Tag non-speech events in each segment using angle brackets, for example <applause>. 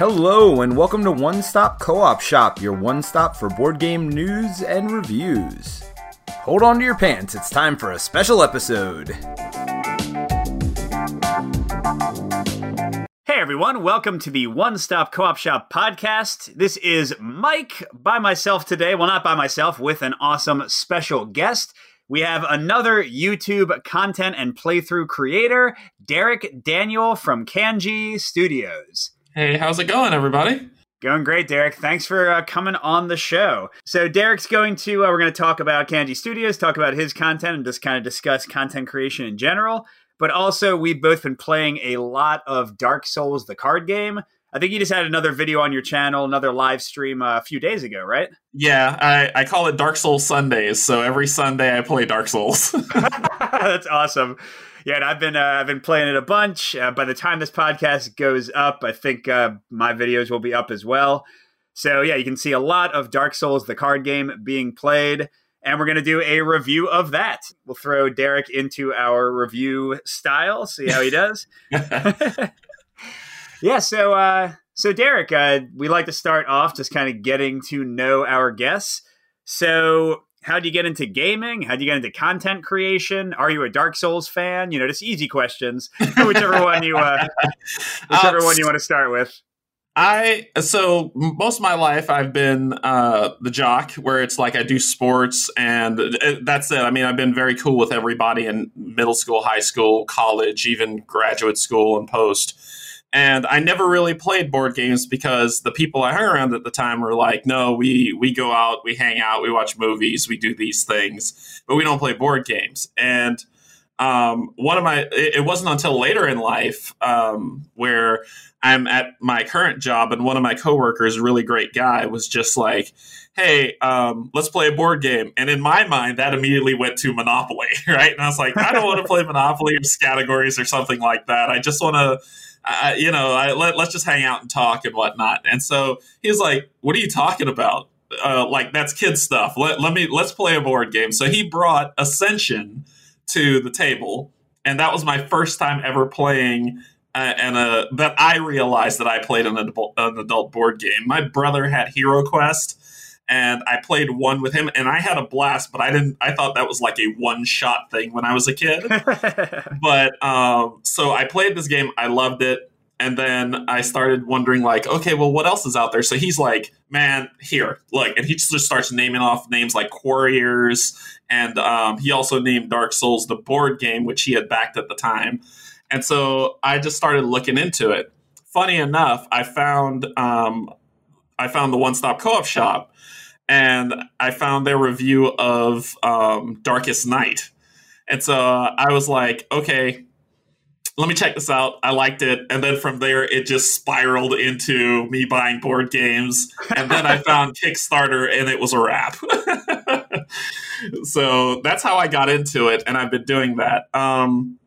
Hello, and welcome to One Stop Co op Shop, your one stop for board game news and reviews. Hold on to your pants, it's time for a special episode. Hey everyone, welcome to the One Stop Co op Shop podcast. This is Mike by myself today. Well, not by myself, with an awesome special guest. We have another YouTube content and playthrough creator, Derek Daniel from Canje Studios. Hey, how's it going, everybody? Going great, Derek. Thanks for uh, coming on the show. So, Derek's going to, uh, we're going to talk about Canje Studios, talk about his content, and just kind of discuss content creation in general. But also, we've both been playing a lot of Dark Souls, the card game. I think you just had another video on your channel, another live stream uh, a few days ago, right? Yeah, I, I call it Dark Souls Sundays. So every Sunday I play Dark Souls. <laughs> <laughs> That's awesome. Yeah, and I've been uh, I've been playing it a bunch. Uh, by the time this podcast goes up, I think uh, my videos will be up as well. So yeah, you can see a lot of Dark Souls, the card game, being played, and we're gonna do a review of that. We'll throw Derek into our review style, see how he <laughs> does. <laughs> yeah, so uh, so Derek, uh, we like to start off just kind of getting to know our guests. So how do you get into gaming? How do you get into content creation? Are you a Dark Souls fan? You know, just easy questions. <laughs> whichever one you uh, <laughs> whichever uh, one you want to start with. I so most of my life I've been uh, the jock, where it's like I do sports, and that's it. I mean, I've been very cool with everybody in middle school, high school, college, even graduate school and post. And I never really played board games because the people I hung around at the time were like, no, we we go out, we hang out, we watch movies, we do these things, but we don't play board games. And um, one of my it, it, wasn't until later in life um, where I'm at my current job and one of my coworkers, a really great guy, was just like, hey, um, let's play a board game. And in my mind, that immediately went to Monopoly, <laughs> right? And I was like, I don't want to play Monopoly or categories or something like that. I just want to You know, I, let, let's just hang out and talk and whatnot. And so he was like, what are you talking about? Uh, like that's kid stuff. Let, let me, let's play a board game. So he brought Ascension to the table. And that was my first time ever playing uh, and uh, that I realized that I played an adult, an adult board game. My brother had Hero Quest, and I played one with him, and I had a blast. But I didn't. I thought that was like a one shot thing when I was a kid. <laughs> but um, so I played this game. I loved it, and then I started wondering, like, okay, well, what else is out there? So he's like, man, here, look, and he just starts naming off names like Quarriors, and um, he also named Dark Souls the board game, which he had backed at the time. And so I just started looking into it. Funny enough, I found um, I found the one stop co op shop and I found their review of um, Darkest Night. And so I was like, okay, let me check this out. I liked it. And then from there, it just spiraled into me buying board games. And then I found <laughs> Kickstarter and it was a wrap. <laughs> so that's how I got into it. And I've been doing that. Um,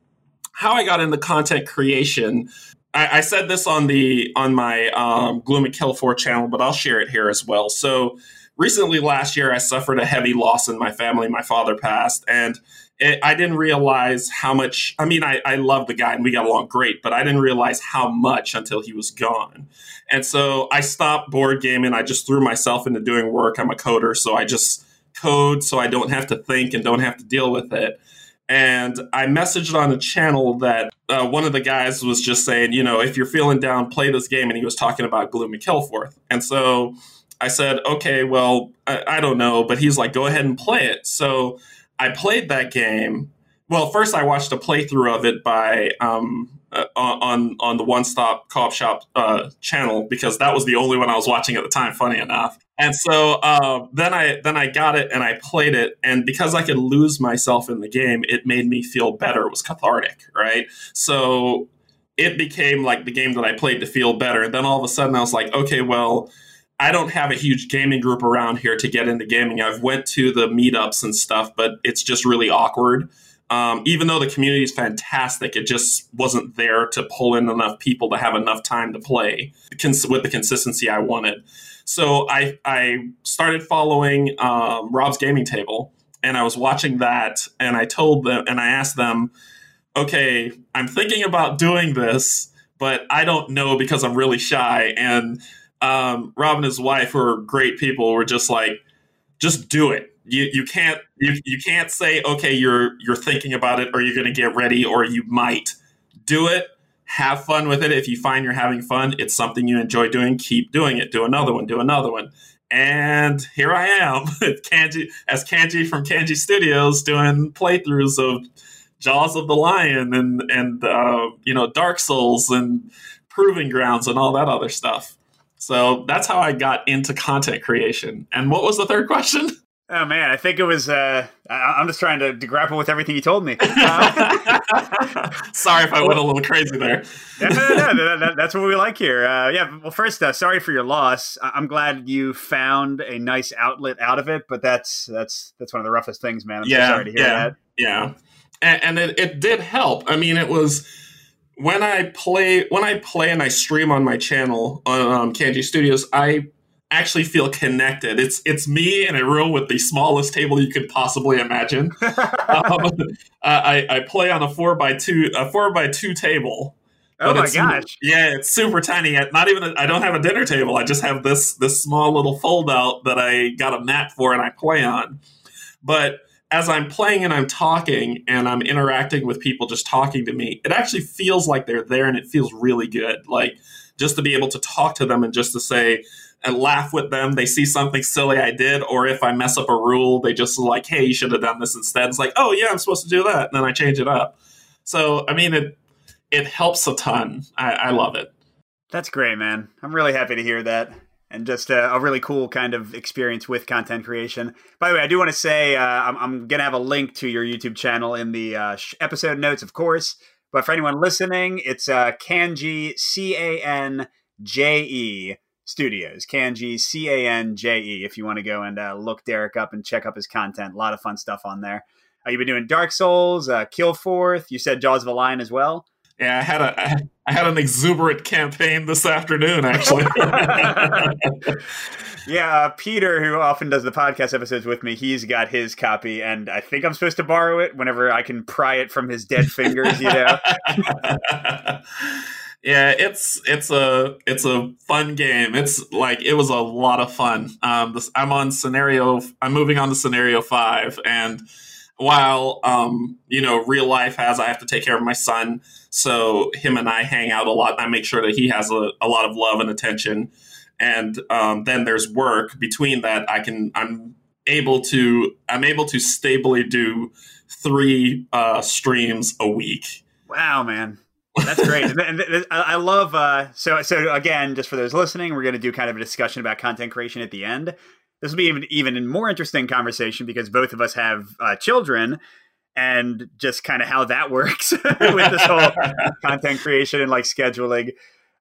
how I got into content creation. I, I said this on the on my um, Gloom of Kilforth channel, but I'll share it here as well. So recently last year, I suffered a heavy loss in my family. My father passed, and it, I didn't realize how much. I mean, I, I love the guy and we got along great, but I didn't realize how much until he was gone. And so I stopped board gaming. I just threw myself into doing work. I'm a coder, so I just code so I don't have to think and don't have to deal with it. And I messaged on a channel that uh, one of the guys was just saying, you know, if you're feeling down, play this game. And he was talking about Gloom of Kilforth. And so I said, okay, well, I, I don't know, but he's like, go ahead and play it. So I played that game. Well, first I watched a playthrough of it by um, uh, on on the One Stop Co-op Shop uh, channel because that was the only one I was watching at the time. Funny enough, and so uh, then I then I got it and I played it, and because I could lose myself in the game, it made me feel better. It was cathartic, right? So it became like the game that I played to feel better. And then all of a sudden, I was like, okay, well I don't have a huge gaming group around here to get into gaming. I've went to the meetups and stuff, but it's just really awkward. Um, even though the community is fantastic, it just wasn't there to pull in enough people to have enough time to play with the consistency I wanted. So I, I started following um, Rob's Gaming Table, and I was watching that, and I told them, and I asked them, okay, I'm thinking about doing this but I don't know because I'm really shy. And um, Rob and his wife, who are great people, were just like, just do it. You you can't you you can't say okay you're you're thinking about it or you're going to get ready or you might do it. Have fun with it. If you find you're having fun, it's something you enjoy doing. Keep doing it. Do another one. Do another one. And here I am, <laughs> Canje as Canje from Canje Studios, doing playthroughs of Jaws of the Lion and and uh, you know Dark Souls and Proving Grounds and all that other stuff. So that's how I got into content creation. And what was the third question? <laughs> Oh man, I think it was. Uh, I, am just trying to, to, grapple with everything you told me. Uh, <laughs> sorry if I went a little crazy there. no, no, no, that, <laughs> that's what we like here. Uh, yeah. Well, first, uh, sorry for your loss. I'm glad you found a nice outlet out of it, but that's that's that's one of the roughest things, man. I'm yeah, so sorry to hear yeah, that. Yeah, and, and it, it did help. I mean, it was when I play when I play and I stream on my channel on um, Canje Studios, I actually feel connected. It's it's me in a room with the smallest table you could possibly imagine. <laughs> um, <laughs> I, I play on a four by two a four by two table. Oh my gosh! Yeah, it's super tiny. Not even I don't have a dinner table. I just have this this small little fold out that I got a mat for and I play on. But as I'm playing and I'm talking and I'm interacting with people just talking to me, it actually feels like they're there and it feels really good. Like just to be able to talk to them and just to say, and laugh with them. They see something silly I did, or if I mess up a rule, they just like, "Hey, you should have done this instead." It's like, "Oh yeah, I'm supposed to do that," and then I change it up. So I mean, it it helps a ton. I, I love it. That's great, man. I'm really happy to hear that. And just a, a, really cool kind of experience with content creation. By the way, I do want to say uh, I'm, I'm going to have a link to your YouTube channel in the uh, episode notes, of course. But for anyone listening, it's uh, Canje, C A N J E Studios, Canje, C A N J E, if you want to go and uh, look Derek up and check up his content. A lot of fun stuff on there. Uh, you've been doing Dark Souls, uh, Kilforth. You said Jaws of a Lion as well. Yeah, I had a I had an exuberant campaign this afternoon, actually. <laughs> yeah, uh, Peter, who often does the podcast episodes with me, he's got his copy, and I think I'm supposed to borrow it whenever I can pry it from his dead fingers. You know <laughs> yeah it's it's a it's a fun game it's like it was a lot of fun um this, i'm on scenario i'm moving on to scenario five and while um you know real life has i have to take care of my son. So him and i hang out a lot i make sure that he has a, a lot of love and attention. And um, then there's work. Between that i can i'm able to i'm able to stably do three uh streams a week. Wow man. That's great. <laughs> and I love uh, so so again, just for those listening, we're going to do kind of a discussion about content creation at the end. This will be even even a more interesting conversation because both of us have uh, children, and just kind of how that <laughs> works with this whole <laughs> content creation and like scheduling.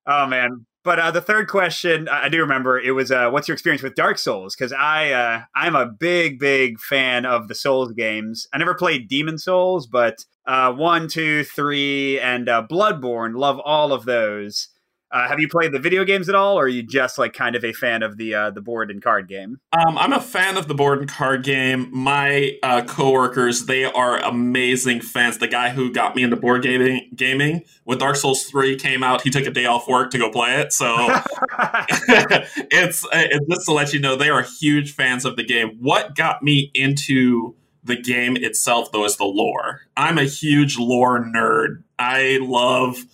Oh man, but uh, the third question, I do remember it was, uh, "What's your experience with Dark Souls?" Because I, uh, I'm a big, big fan of the Souls games. I never played Demon Souls, but uh, one, two, three, and uh, Bloodborne. Love all of those. Uh, have you played the video games at all, or are you just like kind of a fan of the uh, the board and card game? Um, I'm a fan of the board and card game. My uh, coworkers, they are amazing fans. The guy who got me into board gaming, gaming when Dark Souls three came out, he took a day off work to go play it. So <laughs> <laughs> it's it's just to let you know they are huge fans of the game. What got me into the game itself, though, is the lore. I'm a huge lore nerd. I love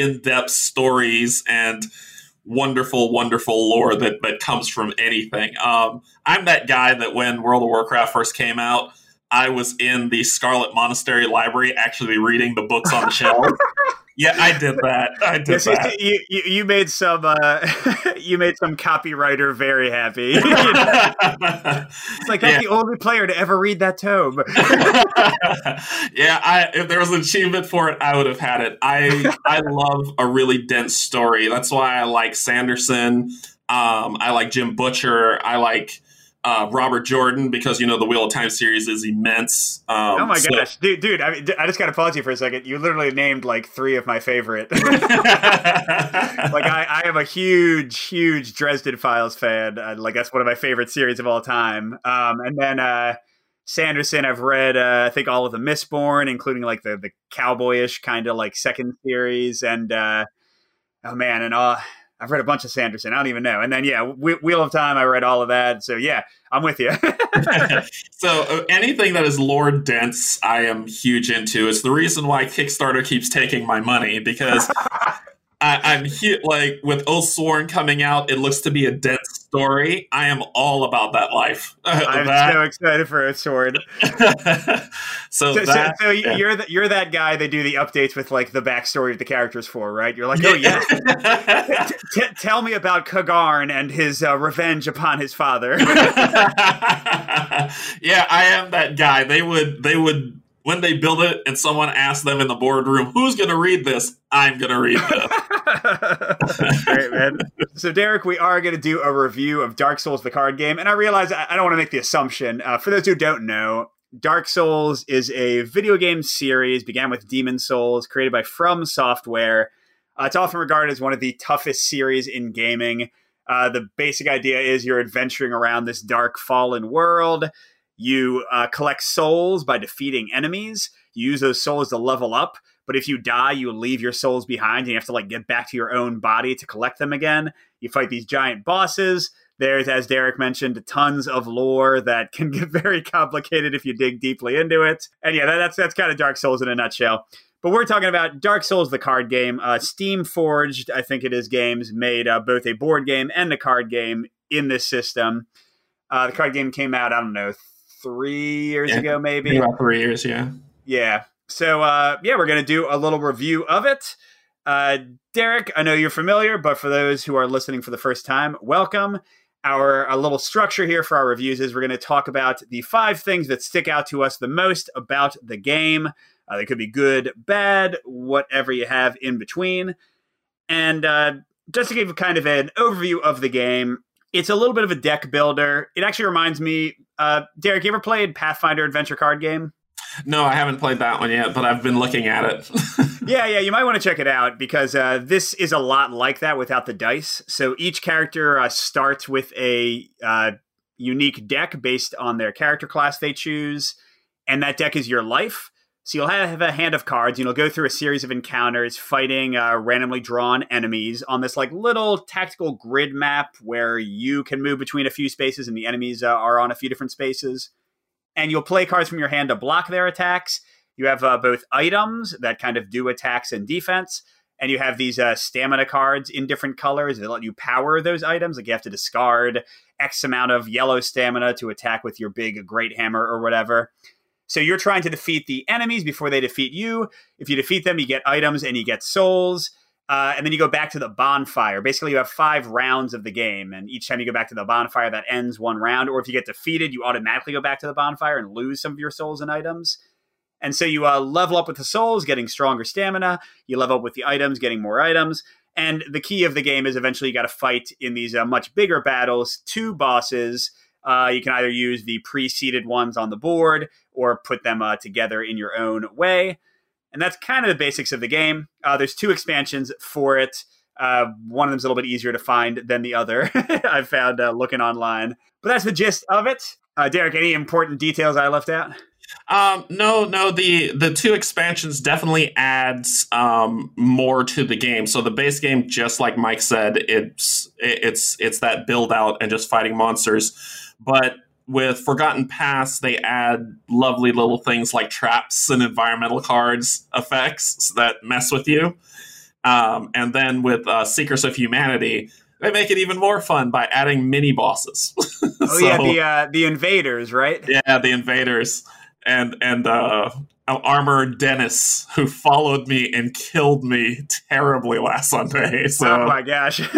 in depth stories and wonderful, wonderful lore that, that comes from anything. Um, I'm that guy that when World of Warcraft first came out, I was in the Scarlet Monastery library actually reading the books on the shelf. <laughs> Yeah, I did that. I did yes, that. You, you, you, made some uh, <laughs> you made some copywriter very happy. <laughs> it's like I'm yeah. the only player to ever read that tome. <laughs> yeah, I, if there was an achievement for it, I would have had it. I I love a really dense story. That's why I like Sanderson. Um, I like Jim Butcher. I like uh, Robert Jordan because you know the Wheel of Time series is immense. Um, oh my so- gosh, dude, dude! I, mean, I just got to pause you for a second. You literally named like three of my favorite. <laughs> <laughs> like I, I am a huge, huge Dresden Files fan. Uh, like that's one of my favorite series of all time. Um, and then uh, Sanderson, I've read uh, I think all of the Mistborn, including like the the cowboyish kind of like second series and. Uh, oh man, and uh, I've read a bunch of Sanderson. I don't even know. And then yeah, Wheel of Time. I read all of that. So yeah, I'm with you. <laughs> <laughs> so uh, anything that is lore dense, I am huge into. It's the reason why Kickstarter keeps taking my money because I, am here like with Oathsworn coming out. It looks to be a dense story. I am all about that life. <laughs> I'm that. so excited for Oathsworn. <laughs> so, so, that, so, so yeah. you're the, you're that guy they do the updates with like the backstory of the characters for, right? You're like, oh yeah, <laughs> t- t- tell me about Kagarn and his uh, revenge upon his father. yeah, I am that guy. They would they would when they build it and someone asks them in the boardroom, who's going to read this? I'm going to read this. <laughs> Great, man. So, Derek, we are going to do a review of Dark Souls, the card game. And I realize I don't want to make the assumption. Uh, for those who don't know, Dark Souls is a video game series, began with Demon Souls, created by From Software. Uh, it's often regarded as one of the toughest series in gaming. Uh, the basic idea is you're adventuring around this dark, fallen world. You uh, collect souls by defeating enemies. You use those souls to level up. But if you die, you leave your souls behind and you have to like get back to your own body to collect them again. You fight these giant bosses. There's, as Derek mentioned, tons of lore that can <laughs> get very complicated if you dig deeply into it. And yeah, that, that's that's kind of Dark Souls in a nutshell. But we're talking about Dark Souls, the card game. Uh, Steam Forged, I think it is, games made uh, both a board game and a card game in this system. Uh, the card game came out, I don't know, three years yeah, ago, maybe. About three years, yeah. Yeah. So, uh, yeah, we're going to do a little review of it. Uh, Derek, I know you're familiar, but for those who are listening for the first time, welcome. Our a little structure here for our reviews is we're going to talk about the five things that stick out to us the most about the game. Uh, they could be good, bad, whatever you have in between. And uh, just to give kind of an overview of the game, it's a little bit of a deck builder. It actually reminds me, uh, Derek, you ever played Pathfinder Adventure Card Game? No, I haven't played that one yet, but I've been looking at it. <laughs> yeah, yeah, you might want to check it out because uh, this is a lot like that without the dice. So each character uh, starts with a uh, unique deck based on their character class they choose, and that deck is your life. So you'll have a hand of cards, and you'll go through a series of encounters fighting uh, randomly drawn enemies on this like little tactical grid map where you can move between a few spaces, and the enemies uh, are on a few different spaces. And you'll play cards from your hand to block their attacks. You have uh, both items that kind of do attacks and defense, and you have these uh, stamina cards in different colors that let you power those items. Like you have to discard X amount of yellow stamina to attack with your big great hammer or whatever. So you're trying to defeat the enemies before they defeat you. If you defeat them, you get items and you get souls. Uh, and then you go back to the bonfire. Basically, you have five rounds of the game, and each time you go back to the bonfire, that ends one round. Or if you get defeated, you automatically go back to the bonfire and lose some of your souls and items. And so you uh, level up with the souls, getting stronger stamina. You level up with the items, getting more items. And the key of the game is eventually you got to fight in these uh, much bigger battles, two bosses uh, you can either use the pre-seeded ones on the board or put them uh, together in your own way. And that's kind of the basics of the game. Uh, there's two expansions for it. Uh, one of them's a little bit easier to find than the other. <laughs> I've found uh, looking online, but that's the gist of it. Uh, Derek, any important details I left out? Um, no, no. The the two expansions definitely adds um, more to the game. So the base game, just like Mike said, it's it's it's that build out and just fighting monsters but with Forgotten Paths, they add lovely little things like traps and environmental cards effects that mess with you. Um, and then with uh, Seekers of Humanity, they make it even more fun by adding mini bosses. <laughs> oh so, yeah, the uh, the invaders, right? Yeah, the invaders, and and uh, armorer Dennis who followed me and killed me terribly last Sunday. <laughs> So. Oh my gosh. <laughs>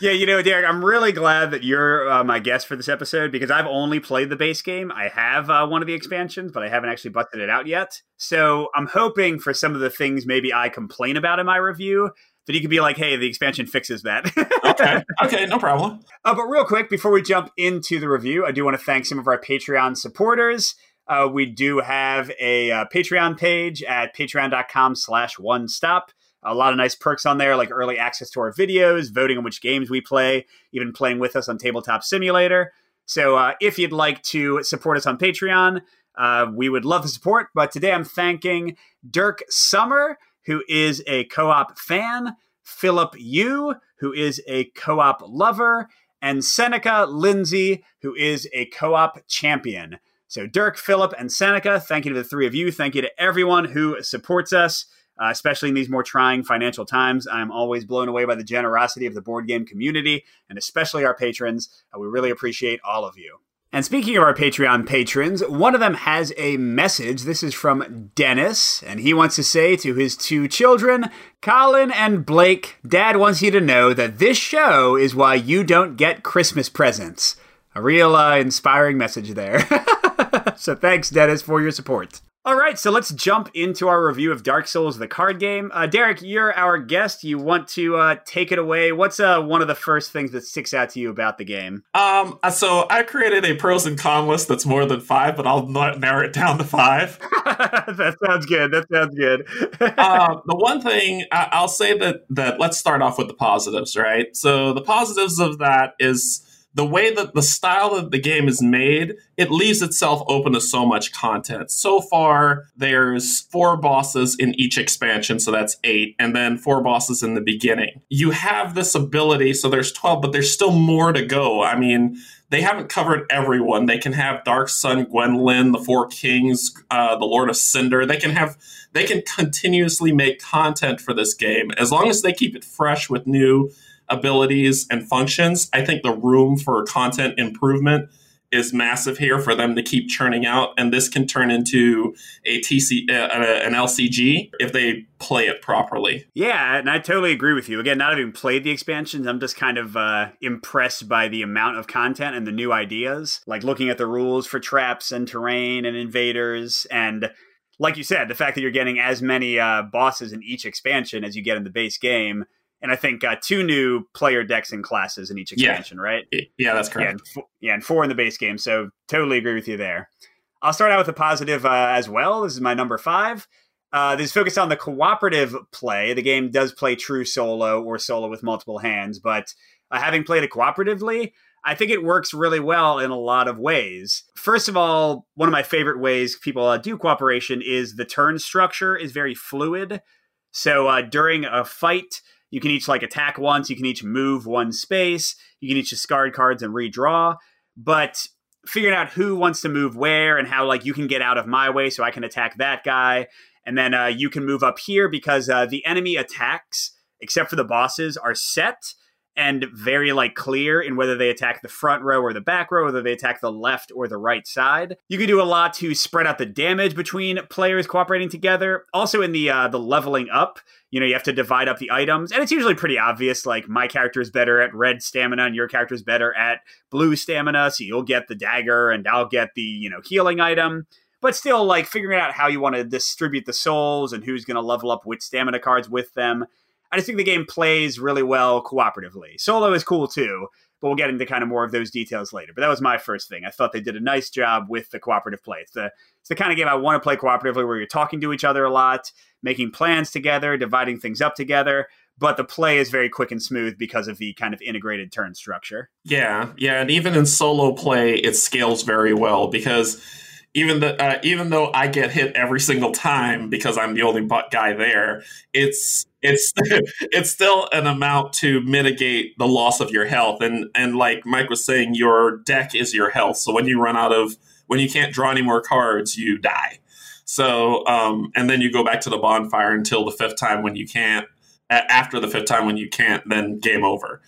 yeah, you know, Derek, I'm really glad that you're uh, my guest for this episode because I've only played the base game. I have uh, one of the expansions, but I haven't actually busted it out yet. So I'm hoping for some of the things maybe I complain about in my review that you could be like, hey, the expansion fixes that. <laughs> okay. Okay, no problem. Uh, but real quick, before we jump into the review, I do want to thank some of our Patreon supporters. Uh, we do have a uh, Patreon page at patreon.com slash one stop. A lot of nice perks on there, like early access to our videos, voting on which games we play, even playing with us on Tabletop Simulator. So uh, if you'd like to support us on Patreon, uh, we would love the support. But today I'm thanking Dirk Summer, who is a co op fan, Philip Yu, who is a co op lover, and Seneca Lindsay, who is a co op champion. So, Dirk, Philip, and Seneca, thank you to the three of you. Thank you to everyone who supports us, uh, especially in these more trying financial times. I'm always blown away by the generosity of the board game community and especially our patrons. Uh, we really appreciate all of you. And speaking of our Patreon patrons, one of them has a message. This is from Dennis, and he wants to say to his two children, Colin and Blake, Dad wants you to know that this show is why you don't get Christmas presents. A real uh, inspiring message there. <laughs> so thanks, Dennis, for your support. All right, so let's jump into our review of Dark Souls, the card game. Uh, Derek, you're our guest. You want to uh, take it away? What's uh, one of the first things that sticks out to you about the game? Um, so I created a pros and cons list that's more than five, but I'll narrow it down to five. <laughs> that sounds good. That sounds good. uh, <laughs> the one thing I- will say that that let's start off with the positives, right? So the positives of that is the way that the style that the game is made, it leaves itself open to so much content. So far, there's four bosses in each expansion, so that's eight, and then four bosses in the beginning. You have this ability, so there's 12, but there's still more to go. I mean, they haven't covered everyone. They can have Dark Sun, Gwyndolin, the Four Kings, uh, the Lord of Cinder. They can have they can continuously make content for this game as long as they keep it fresh with new abilities and functions, I think the room for content improvement is massive here for them to keep churning out, and this can turn into a TC uh, uh an LCG if they play it properly. Yeah, and I totally agree with you. Again, not having played the expansions, I'm just kind of uh, impressed by the amount of content and the new ideas. Like looking at the rules for traps and terrain and invaders, and like you said, the fact that you're getting as many uh, bosses in each expansion as you get in the base game and I think uh, two new player decks and classes in each expansion, yeah. right? Yeah, that's correct. Yeah and, four, yeah, and four in the base game. So totally agree with you there. I'll start out with a positive uh, as well. This is my number five. Uh, this is focused on the cooperative play. The game does play true solo or solo with multiple hands, but uh, having played it cooperatively, I think it works really well in a lot of ways. First of all, one of my favorite ways people uh, do cooperation is the turn structure is very fluid. So uh, during a fight, you can each like attack once, you can each move one space, you can each discard cards and redraw. But figuring out who wants to move where and how like you can get out of my way so I can attack that guy, and then uh, you can move up here because uh, the enemy attacks, except for the bosses, are set and very like clear in whether they attack the front row or the back row, whether they attack the left or the right side. You can do a lot to spread out the damage between players cooperating together. Also in the uh, the leveling up, you know, you have to divide up the items, and it's usually pretty obvious. Like my character is better at red stamina, and your character is better at blue stamina, so you'll get the dagger, and I'll get the you know healing item. But still, like figuring out how you want to distribute the souls and who's going to level up which stamina cards with them I just think the game plays really well cooperatively. Solo is cool too, but we'll get into kind of more of those details later. But that was my first thing. I thought they did a nice job with the cooperative play. It's the, it's the kind of game I want to play cooperatively where you're talking to each other a lot, making plans together, dividing things up together. But the play is very quick and smooth because of the kind of integrated turn structure. Yeah, yeah. And even in solo play, it scales very well because even the, uh, even though I get hit every single time because I'm the only butt guy there, it's it's <laughs> it's still an amount to mitigate the loss of your health. And and like Mike was saying, your deck is your health. So when you run out of when you can't draw any more cards, you die. So um, and then you go back to the bonfire until the fifth time when you can't. After the fifth time when you can't, then game over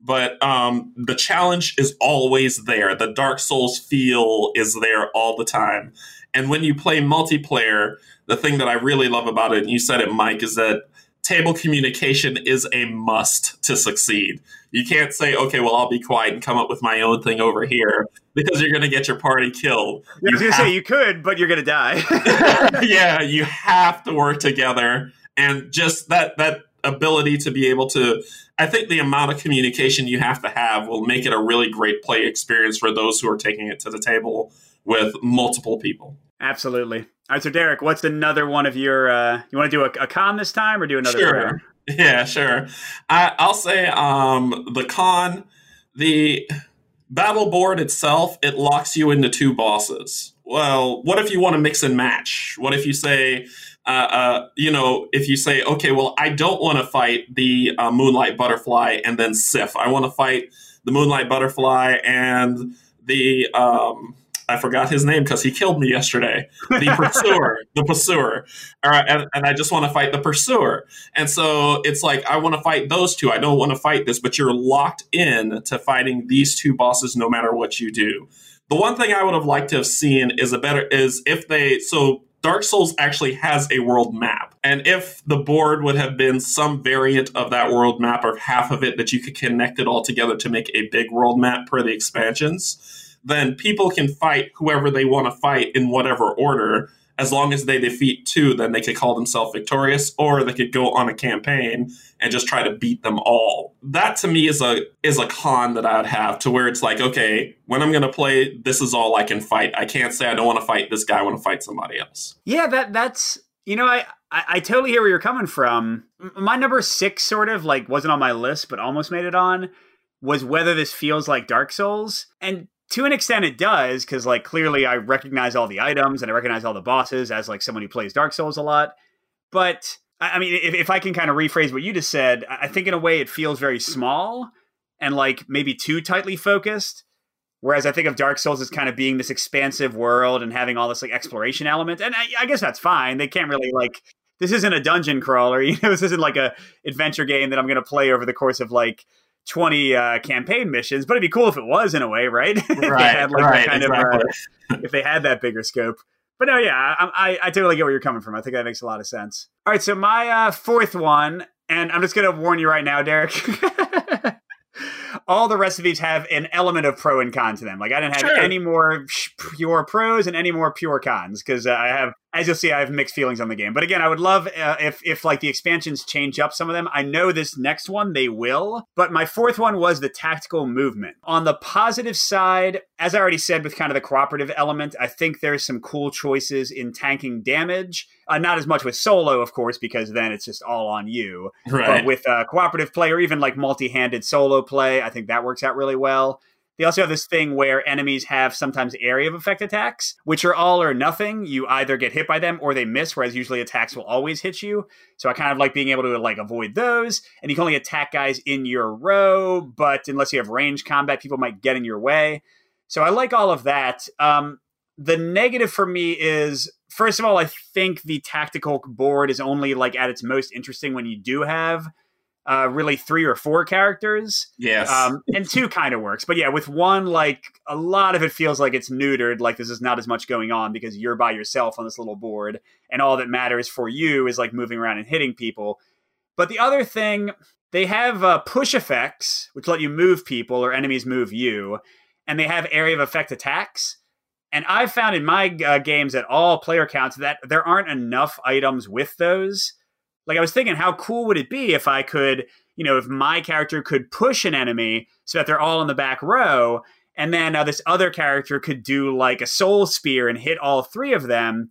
but um, the challenge is always there. The Dark Souls feel is there all the time. And when you play multiplayer, the thing that I really love about it, and you said it, Mike, is that table communication is a must to succeed. You can't say, okay, well, I'll be quiet and come up with my own thing over here because you're going to get your party killed. I was going to say you could, but you're going to die. <laughs> <laughs> yeah, you have to work together. And just that, that ability to be able to I think the amount of communication you have to have will make it a really great play experience for those who are taking it to the table with multiple people. Absolutely. All right, so Derek, what's another one of your? Uh, you want to do a, a con this time, or do another? Sure. <laughs> Yeah, sure. I, I'll say um, the con, the battle board itself, it locks you into two bosses well, what if you want to mix and match? What if you say, uh, uh, you know, if you say, okay, well, I don't want to fight the uh, Moonlight Butterfly and then Sif. I want to fight the Moonlight Butterfly and the um, I forgot his name because he killed me yesterday. The <laughs> pursuer, the pursuer, all right, and, and I just want to fight the pursuer. And so it's like I want to fight those two. I don't want to fight this, but you're locked in to fighting these two bosses no matter what you do. The one thing I would have liked to have seen is a better is if they so Dark Souls actually has a world map. And if the board would have been some variant of that world map or half of it that you could connect it all together to make a big world map per the expansions, then people can fight whoever they want to fight in whatever order. As long as they defeat two, then they could call themselves victorious, or they could go on a campaign and just try to beat them all. That to me is a is a con that I'd have to where it's like, okay, when I'm gonna play, this is all I can fight. I can't say I don't want to fight this guy, I want to fight somebody else. Yeah, that that's you know, I, I, I totally hear where you're coming from. My number six sort of like wasn't on my list, but almost made it on was whether this feels like Dark Souls. And to an extent it does because like clearly i recognize all the items and i recognize all the bosses as like someone who plays dark souls a lot. But i mean if, if i can kind of rephrase what you just said i think in a way it feels very small and like maybe too tightly focused. Whereas i think of dark souls as kind of being this expansive world and having all this like exploration element and i, I guess that's fine. They can't really like this isn't a dungeon crawler <laughs> you know this isn't like a adventure game that i'm going to play over the course of like 20 uh, campaign missions, but it'd be cool if it was in a way, right? <laughs> if right, had, like, right, kind exactly. of, uh, <laughs> if they had that bigger scope. But no, yeah, I, I, I, totally get where you're coming from. I think that makes a lot of sense. All right, so my uh, fourth one, and I'm just going to warn you right now, Derek. <laughs> all the recipes have an element of pro and con to them. Like I didn't have sure. any more pure pros and any more pure cons because uh, I have as you'll see, I have mixed feelings on the game. But again, I would love uh, if if like the expansions change up some of them. I know this next one they will, but my fourth one was the tactical movement. On the positive side, as I already said, with kind of the cooperative element, I think there's some cool choices in tanking damage. Uh, not as much with solo, of course, because then it's just all on you. Right. But with uh, cooperative play or even like multi-handed solo play, I think that works out really well. They also have this thing where enemies have sometimes area of effect attacks, which are all or nothing. You either get hit by them or they miss, whereas usually attacks will always hit you. So I kind of like being able to like avoid those. And you can only attack guys in your row, but unless you have range combat, people might get in your way. So I like all of that. Um, the negative for me is first of all, I think the tactical board is only like at its most interesting when you do have uh, really three or four characters. Yes. Um, and two kind of works. But yeah, with one, like a lot of it feels like it's neutered, like this is not as much going on because you're by yourself on this little board. And all that matters for you is like moving around and hitting people. But the other thing, they have uh, push effects, which let you move people or enemies move you. And they have area of effect attacks. And I've found in my uh, games at all player counts that there aren't enough items with those like I was thinking, how cool would it be if I could, you know, if my character could push an enemy so that they're all in the back row, and then uh, this other character could do like a soul spear and hit all three of them.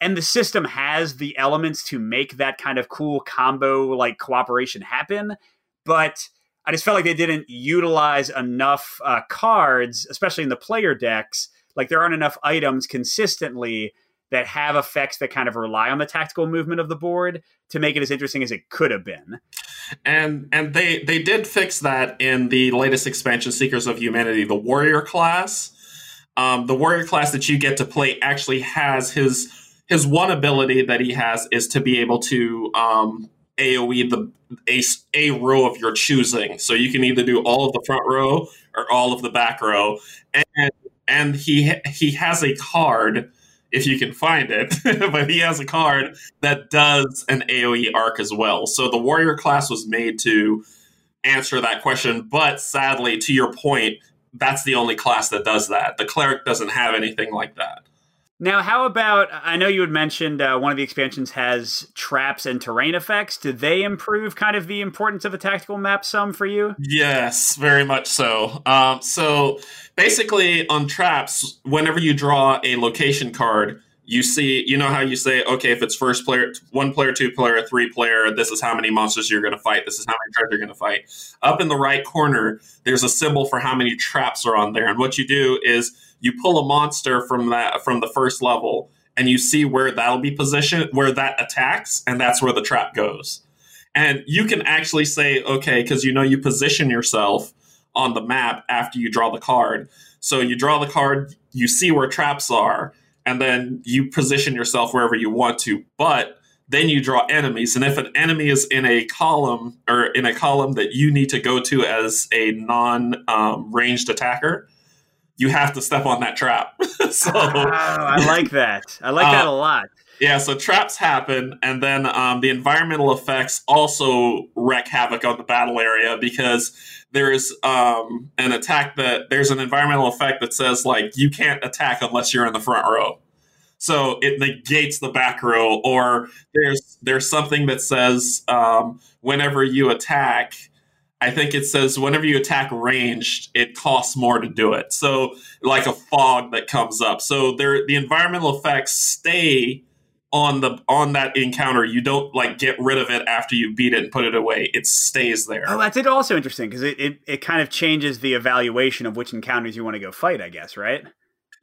And the system has the elements to make that kind of cool combo like cooperation happen, but I just felt like they didn't utilize enough uh, cards, especially in the player decks. Like there aren't enough items consistently that have effects that kind of rely on the tactical movement of the board to make it as interesting as it could have been. And and they they did fix that in the latest expansion, Seekers of Humanity, the warrior class. Um, the warrior class that you get to play actually has his his one ability that he has is to be able to um, AOE the a, a row of your choosing. So you can either do all of the front row or all of the back row, and and he he has a card if you can find it. <laughs> but he has a card that does an AoE arc as well. So the warrior class was made to answer that question. But sadly, to your point, that's the only class that does that. The cleric doesn't have anything like that. Now, how about? I know you had mentioned uh, one of the expansions has traps and terrain effects. Did they improve kind of the importance of a tactical map some for you? Yes, very much so. Um, so basically, on traps, whenever you draw a location card, you see, you know how you say, okay, if it's first player, one player, two player, three player, this is how many monsters you're going to fight. This is how many cards you're going to fight. Up in the right corner, there's a symbol for how many traps are on there. And what you do is you pull a monster from that from the first level, and you see where that'll be positioned, where that attacks, and that's where the trap goes. And you can actually say, okay, because you know you position yourself on the map after you draw the card. So you draw the card, you see where traps are and then you position yourself wherever you want to. But then you draw enemies, and if an enemy is in a column or in a column that you need to go to as a non-ranged um, attacker, you have to step on that trap. <laughs> so <laughs> oh, I like that. I like uh, that a lot. Yeah, so traps happen, and then um, the environmental effects also wreak havoc on the battle area because there's um, an attack that there's an environmental effect that says like you can't attack unless you're in the front row. So it negates the back row, or there's there's something that says um, whenever you attack, I think it says whenever you attack ranged, it costs more to do it. So like a fog that comes up. So there the environmental effects stay on the on that encounter. You don't like get rid of it after you beat it and put it away. It stays there. Oh, that's also interesting because it, it it kind of changes the evaluation of which encounters you want to go fight. I guess right.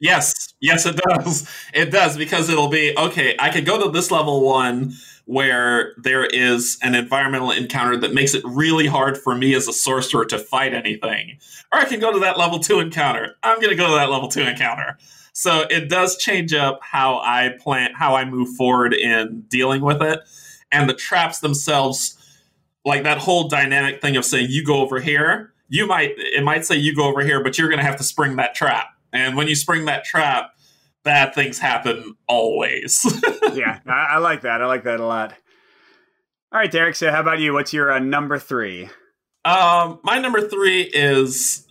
Yes, yes, it does. It does because it'll be okay. I could go to this level one where there is an environmental encounter that makes it really hard for me as a sorcerer to fight anything, or I can go to that level two encounter. I'm going to go to that level two encounter. So it does change up how I plan, how I move forward in dealing with it. And the traps themselves, like that whole dynamic thing of saying, you go over here, you might, it might say you go over here, but you're going to have to spring that trap. And when you spring that trap, bad things happen always. <laughs> yeah, I, I, like that. I like that a lot. All right, Derek. So, how about you? What's your uh, number three? Um, my number three is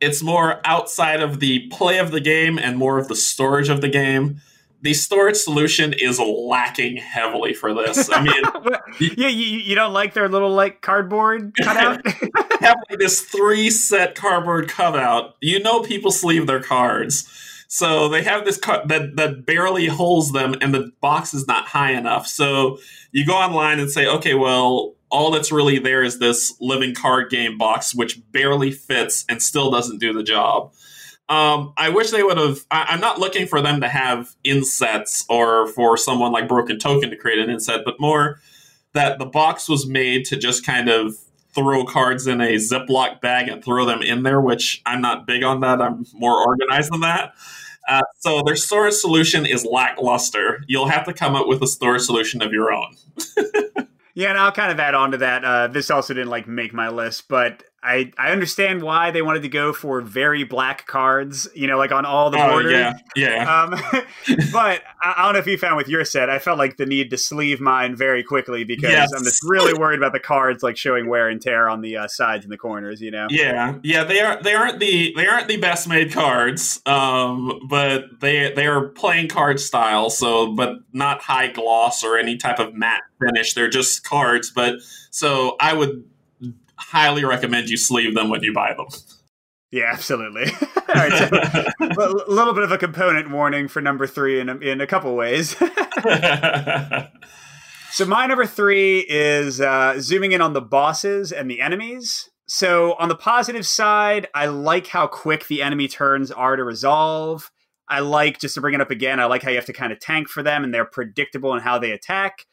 it's more outside of the play of the game and more of the storage of the game. The storage solution is lacking heavily for this. I mean, <laughs> yeah, you, you don't like their little like cardboard cutout. <laughs> this three set cardboard cutout. You know, people sleeve their cards, so they have this cut that that barely holds them, and the box is not high enough. So you go online and say, okay, well, all that's really there is this living card game box, which barely fits and still doesn't do the job. Um, I wish they would have. I, am not looking for them to have insets or for someone like Broken Token to create an inset, but more that the box was made to just kind of throw cards in a Ziploc bag and throw them in there, which I'm not big on that. I'm more organized than that. Uh, so their storage solution is lackluster. You'll have to come up with a storage solution of your own. <laughs> Yeah, and I'll kind of add on to that. Uh, this also didn't like make my list, but I I understand why they wanted to go for very black cards, you know, like on all the oh, borders. Yeah, yeah. Um, <laughs> but I, I, don't know if you found with your set. I felt like the need to sleeve mine very quickly because yes. I'm just really worried about the cards like showing wear and tear on the uh, sides and the corners. You know. Yeah, yeah. They are they aren't the they aren't the best made cards, um, but they they are playing card style. So, but not high gloss or any type of matte finish. They're just cards. But so I would highly recommend you sleeve them when you buy them. Yeah, absolutely. <laughs> All right, so <laughs> a little bit of a component warning for number three in a, in a couple ways. <laughs> so my number three is uh, zooming in on the bosses and the enemies. So on the positive side, I like how quick the enemy turns are to resolve. I like just to bring it up again. I like how you have to kind of tank for them, and they're predictable in how they attack.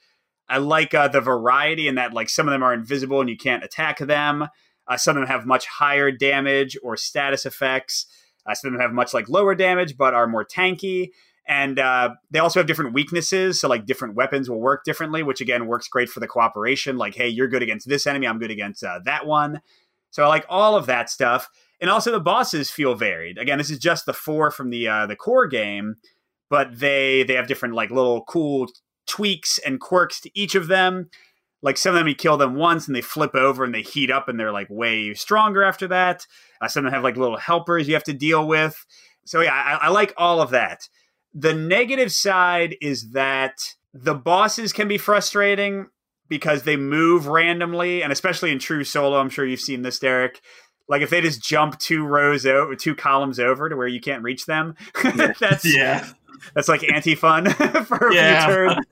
I like uh, the variety in that like some of them are invisible and you can't attack them. Uh, some of them have much higher damage or status effects. Uh, some of them have much like lower damage but are more tanky. And uh, they also have different weaknesses, so like different weapons will work differently, which again works great for the cooperation. Like, hey, you're good against this enemy, I'm good against uh, that one. So I like all of that stuff, and also the bosses feel varied. Again, this is just the four from the uh, the core game, but they they have different like little cool tweaks and quirks to each of them. Like some of them, you kill them once and they flip over and they heat up and they're like way stronger after that. Uh, some of them have like little helpers you have to deal with. So yeah, I, I like all of that. The negative side is that the bosses can be frustrating because they move randomly, and especially in true solo, I'm sure you've seen this, Derek. Like if they just jump two rows over, two columns over to where you can't reach them, <laughs> that's yeah that's like anti fun <laughs> for a Yeah. few turns.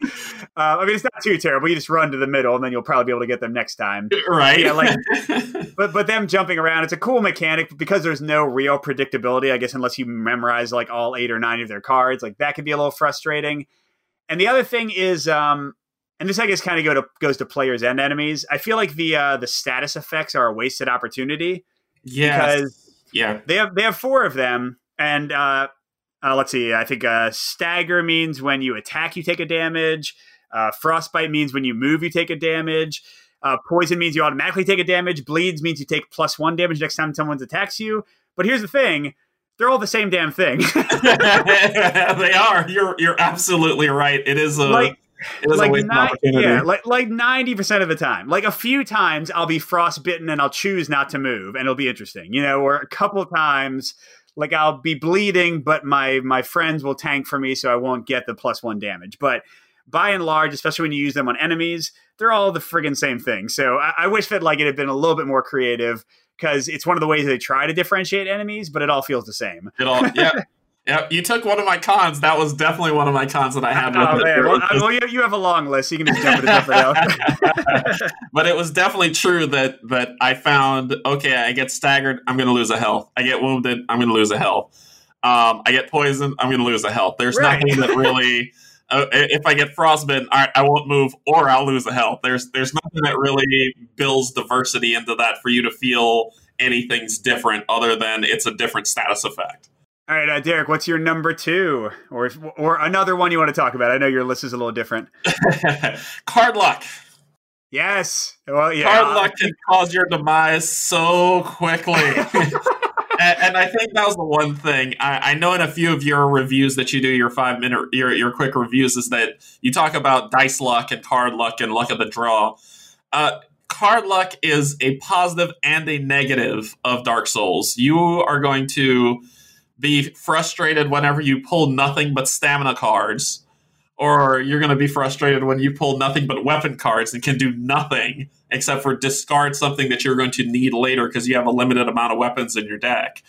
Uh, I mean, it's not too terrible. You just run to the middle, and then you'll probably be able to get them next time. right? Yeah, like- <laughs> But but them jumping around, it's a cool mechanic but because there's no real predictability. I guess unless you memorize like all eight or nine of their cards, like that can be a little frustrating. And the other thing is, um, and this I guess kind of go to goes to players and enemies. I feel like the uh, the status effects are a wasted opportunity yeah, because yeah, they have they have four of them, and uh, uh, let's see. I think uh, stagger means when you attack, you take a damage. Uh, frostbite means when you move, you take a damage. Uh, poison means you automatically take a damage. Bleeds means you take plus one damage next time someone attacks you. But here's the thing: they're all the same damn thing. <laughs> they are. You're you're absolutely right. It is a Like- it is a like ni- opportunity. yeah, like like ninety percent of the time. Like a few times, I'll be frostbitten and I'll choose not to move, and it'll be interesting, you know. Or a couple times, like I'll be bleeding, but my my friends will tank for me, so I won't get the plus one damage. But by and large, especially when you use them on enemies, they're all the friggin' same thing. So I, I wish that like it had been a little bit more creative because it's one of the ways they try to differentiate enemies, but it all feels the same. It all, yeah. <laughs> Yeah, you took one of my cons. That was definitely one of my cons that I had with Oh it. man, It well, was well, you, you have a long list. You can just jump into something <laughs> <laughs> else. but it was definitely true that that I found okay, I get staggered, I'm going to lose a health. I get wounded, I'm going to lose a health. Um, I get poisoned, I'm going to lose a health. There's Right. nothing that really. <laughs> Uh, if I get frostbitten, I, I won't move, or I'll lose a health. There's there's nothing that really builds diversity into that for you to feel anything's different, other than it's a different status effect. All right, uh, Derek, what's your number two, or or another one you want to talk about? I know your list is a little different. <laughs> Card luck. Yes. Well, yeah. Hard luck can cause your demise so quickly. <laughs> and, and I think that was the one thing I, I know in a few of your reviews that you do, your five minute, your your quick reviews, is that you talk about dice luck and card luck and luck of the draw. Uh, card luck is a positive and a negative of Dark Souls. You are going to be frustrated whenever you pull nothing but stamina cards, or you're going to be frustrated when you pull nothing but weapon cards and can do nothing except for discard something that you're going to need later because you have a limited amount of weapons in your deck.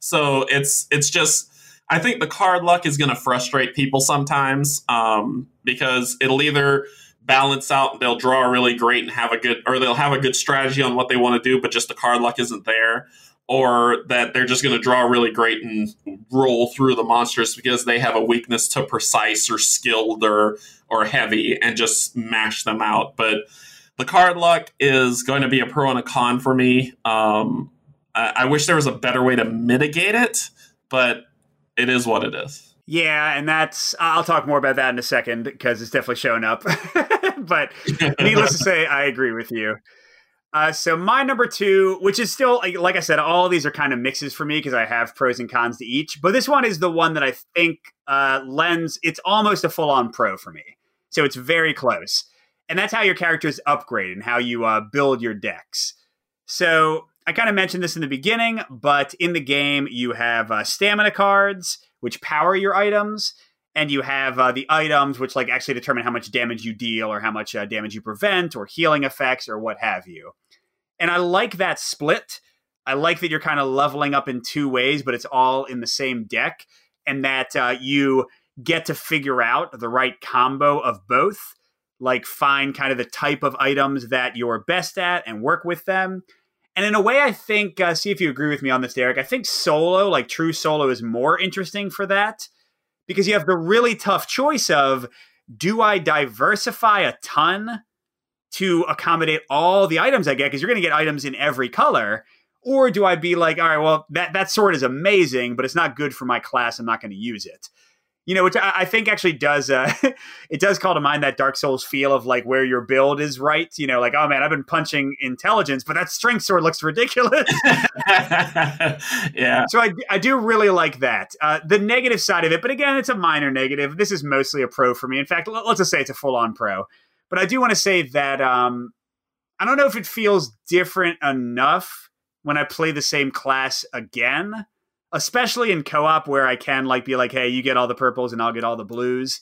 So it's it's just I think the card luck is going to frustrate people sometimes um, because it'll either balance out and they'll draw really great and have a good or they'll have a good strategy on what they want to do but just the card luck isn't there or that they're just going to draw really great and roll through the monsters because they have a weakness to precise or skilled or or heavy and just mash them out but the card luck is going to be a pro and a con for me um, I, I wish there was a better way to mitigate it but it is what it is Yeah, and that's I'll talk more about that in a second because it's definitely showing up. <laughs> but <laughs> needless to say, I agree with you. Uh, so my number two, which is still like, like I said, all these are kind of mixes for me because I have pros and cons to each. But this one is the one that I think uh, lends. It's almost a full on pro for me. So it's very close, and that's how your characters upgrade and how you uh, build your decks. So I kind of mentioned this in the beginning, but in the game you have uh, stamina cards which power your items and you have uh, the items which like actually determine how much damage you deal or how much uh, damage you prevent or healing effects or what have you and i like that split i like that you're kind of leveling up in two ways but it's all in the same deck and that uh, you get to figure out the right combo of both like find kind of the type of items that you're best at and work with them and in a way, I think, uh, see if you agree with me on this, Derek. I think solo, like true solo, is more interesting for that because you have the really tough choice of do I diversify a ton to accommodate all the items I get? Because you're going to get items in every color. Or do I be like, all right, well, that, that sword is amazing, but it's not good for my class. I'm not going to use it you know, which I, I think actually does uh, <laughs> it does call to mind that Dark Souls feel of like where your build is right. You know, like oh man, I've been punching intelligence, but that strength sword looks ridiculous. <laughs> yeah. so I, I do really like that. Uh, the negative side of it, but again, it's a minor negative. This is mostly a pro for me. In fact, let, us just say it's a full on pro. But I do want to say that um, I don't know if it feels different enough when I play the same class again especially in co-op where I can like be like, hey, you get all the purples and I'll get all the blues.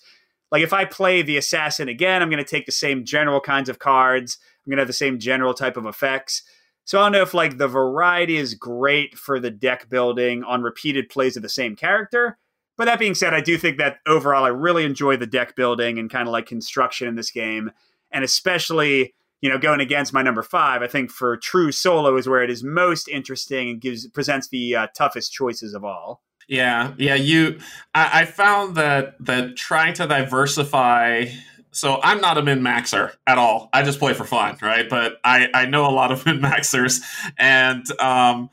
Like if I play the assassin again, I'm going to take the same general kinds of cards. I'm going to have the same general type of effects. So I don't know if like the variety is great for the deck building on repeated plays of the same character, But that being said, I do think that overall I really enjoy the deck building and kind of like construction in this game. And especially, you know, going against my number five, I think for true solo is where it is most interesting and gives presents the uh, toughest choices of all. Yeah, yeah. You, I, I found that that trying to diversify so I'm not a min maxer at all. I just play for fun, right? But I, I know a lot of <laughs> min maxers, and um,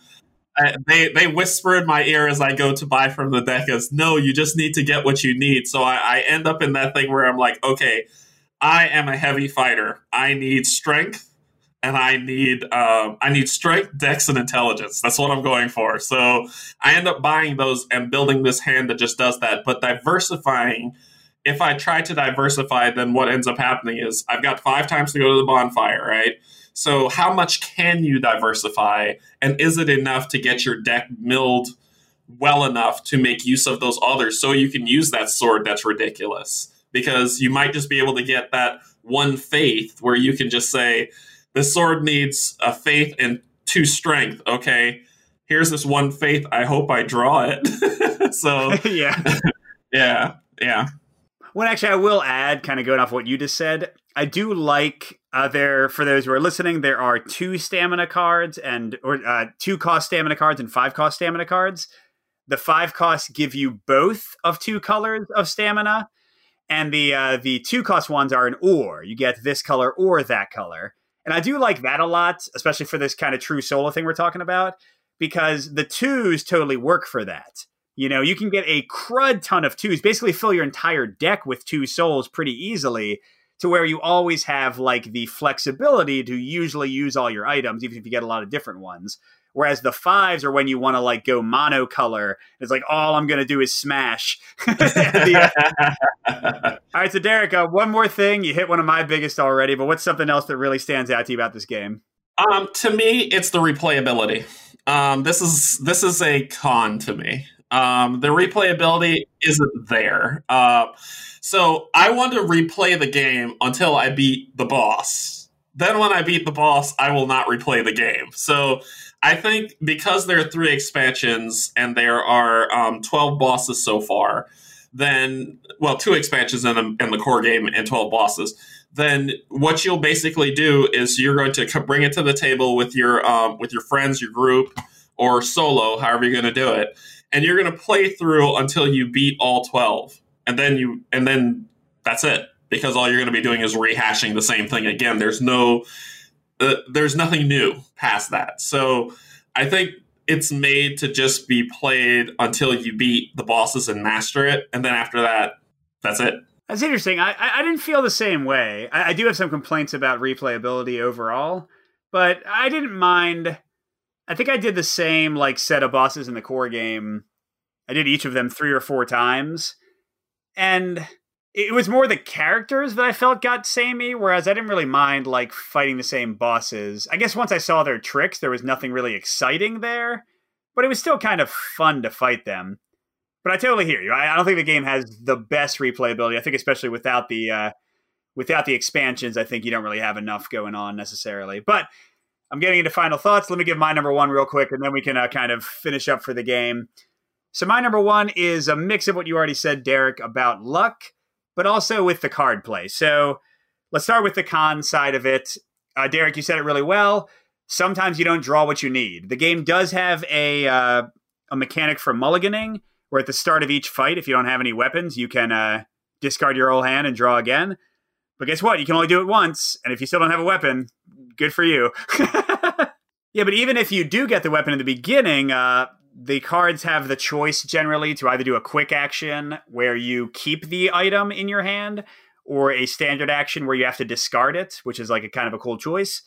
they they whisper in my ear as I go to buy from the deck as, "No, you just need to get what you need." So I, I end up in that thing where I'm like, "Okay, I am a heavy fighter. I need strength." And I need uh, I need strength, dex, and intelligence. That's what I'm going for. So I end up buying those and building this hand that just does that. But diversifying if I try to diversify, then what ends up happening is I've got five times to go to the bonfire, right? So how much can you diversify, and is it enough to get your deck milled well enough to make use of those others, so you can use that sword that's ridiculous? Because you might just be able to get that one faith where you can just say, "This sword needs a faith and two strength." Okay, here's this one faith. I hope I draw it. <laughs> so <laughs> yeah, <laughs> yeah, yeah. Well, actually, I will add, kind of going off what you just said. I do like uh, there for those who are listening. There are two stamina cards and or uh, two cost stamina cards and five cost stamina cards. The five costs give you both of two colors of stamina, and the uh, the two cost ones are an or. You get this color or that color, and I do like that a lot, especially for this kind of true solo thing we're talking about, because the twos totally work for that. You know, you can get a crud ton of twos, basically fill your entire deck with two souls pretty easily, to where you always have like the flexibility to usually use all your items, even if you get a lot of different ones. Whereas the fives are when you want to like go monocolor. It's like all I'm going to do is smash. <laughs> the, uh... <laughs> all right, so Derek, uh, one more thing. You hit one of my biggest already, but what's something else that really stands out to you about this game? Um, to me, it's the replayability. Um, this is this is a con to me. Um, the replayability isn't there. Uh, so I want to replay the game until I beat the boss. Then when I beat the boss, I will not replay the game. So I think because there are three expansions and there are um, 12 bosses so far, then, well, two expansions in the, in the core game and 12 bosses, then what you'll basically do is you're going to bring it to the table with your, um, with your friends, your group, or solo, however you're going to do it and you're going to play through until you beat all 12 and then you and then that's it because all you're going to be doing is rehashing the same thing again. There's no uh, there's nothing new past that. So i think it's made to just be played until you beat the bosses and master it and then after that that's it. That's interesting. I i didn't feel the same way. I, I do have some complaints about replayability overall but i didn't mind I think I did the same like set of bosses in the core game. I did each of them three or four times. And it was more the characters that I felt got samey, whereas I didn't really mind like fighting the same bosses. I guess once I saw their tricks, there was nothing really exciting there, but it was still kind of fun to fight them. But I totally hear you. I, don't think the game has the best replayability. I think especially without the uh, without the expansions, I think you don't really have enough going on necessarily. But I'm getting into final thoughts. Let me give my number one real quick, and then we can uh, kind of finish up for the game. So, my number one is a mix of what you already said, Derek, about luck, but also with the card play. So, let's start with the con side of it. Uh, Derek, you said it really well. Sometimes you don't draw what you need. The game does have a uh, a mechanic for mulliganing, where at the start of each fight, if you don't have any weapons, you can uh, discard your old hand and draw again. But guess what? You can only do it once, and if you still don't have a weapon, good for you. <laughs> yeah, but even if you do get the weapon in the beginning, uh, the cards have the choice generally to either do a quick action where you keep the item in your hand, or a standard action where you have to discard it, which is like a kind of a cool choice.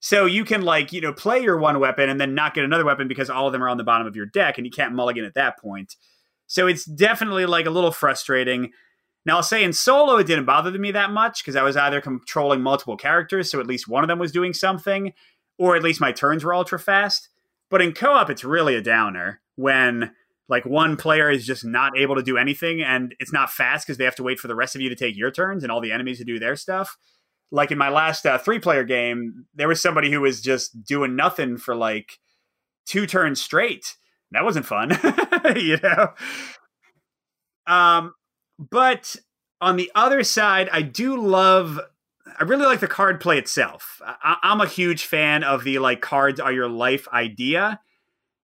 So you can like, you know, play your one weapon and then not get another weapon because all of them are on the bottom of your deck and you can't mulligan at that point. So it's definitely like a little frustrating. Now, I'll say in solo, it didn't bother me that much because I was either controlling multiple characters, so at least one of them was doing something, or at least my turns were ultra fast. But in co op, it's really a downer when like one player is just not able to do anything and it's not fast because they have to wait for the rest of you to take your turns and all the enemies to do their stuff. Like in my last uh, three player game, there was somebody who was just doing nothing for like two turns straight. That wasn't fun, <laughs> you know? Um, but on the other side, I do love. I really like the card play itself. I, I'm a huge fan of the like cards are your life idea,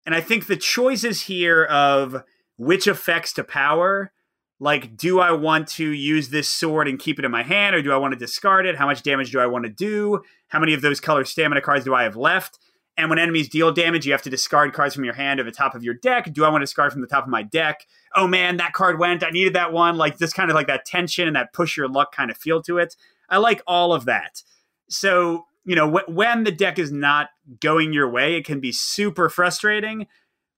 and I think the choices here of which effects to power like do i want to use this sword and keep it in my hand or do i want to discard it how much damage do i want to do how many of those color stamina cards do i have left and when enemies deal damage you have to discard cards from your hand or the top of your deck. Do i want to discard from the top of my deck? Oh man that card went. I needed that one. Like this kind of like that tension and that push your luck kind of feel to it. I like all of that. So you know wh- when the deck is not going your way it can be super frustrating.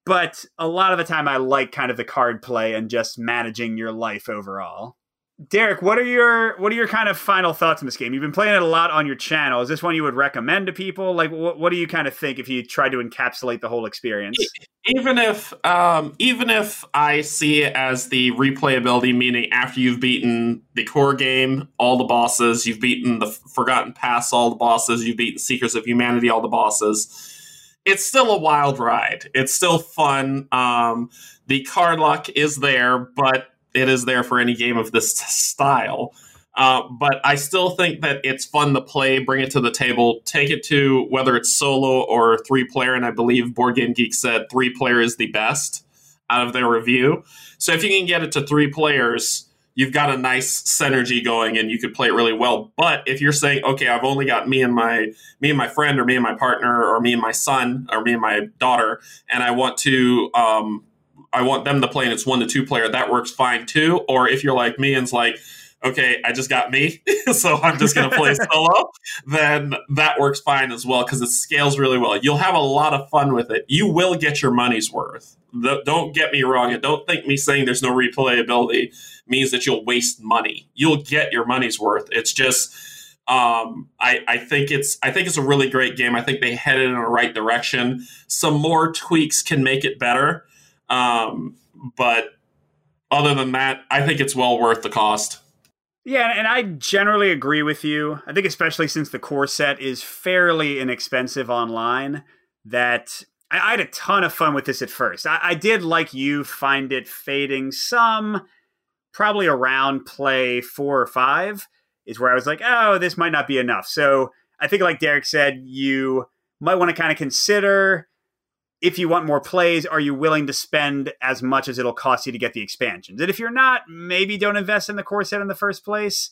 But a lot of the time I like kind of the card play and just managing your life overall. Derek, what are your what are your kind of final thoughts on this game? You've been playing it a lot on your channel. Is this one you would recommend to people? Like, what, what do you kind of think if you tried to encapsulate the whole experience? Even if um, even if I see it as the replayability, meaning after you've beaten the core game, all the bosses, you've beaten the Forgotten Paths, all the bosses, you've beaten Seekers of Humanity, all the bosses it's still a wild ride. It's still fun. Um, the card luck is there, but it is there for any game of this style. Uh, but I still think that it's fun to play, bring it to the table, take it to whether it's solo or three player. And I believe Board Game Geek said three player is the best out of their review. So if you can get it to three players, you've got a nice synergy going and you could play it really well. But if you're saying, okay, I've only got me and my me and my friend or me and my partner or me and my son or me and my daughter, and I want to um, I want them to play and it's one to two player, that works fine too. Or if you're like me and it's like, okay, I just got me, <laughs> so I'm just going to play <laughs> solo, then that works fine as well because it scales really well. You'll have a lot of fun with it. You will get your money's worth. The, don't get me wrong, and don't think me saying there's no replayability means that you'll waste money. You'll get your money's worth. It's just. Um, I, I think it's I think it's a really great game. I think they headed in the right direction. Some more tweaks can make it better, um, but other than that, I think it's well worth the cost. Yeah, and I generally agree with you. I think especially since the core set is fairly inexpensive online, that I, had a ton of fun with this at first. I, I did, like you, find it fading some, probably around play four or five is where I was like, oh, this might not be enough. So I think, like Derek said, you might want to kind of consider if you want more plays, are you willing to spend as much as it'll cost you to get the expansions? And if you're not, maybe don't invest in the core set in the first place,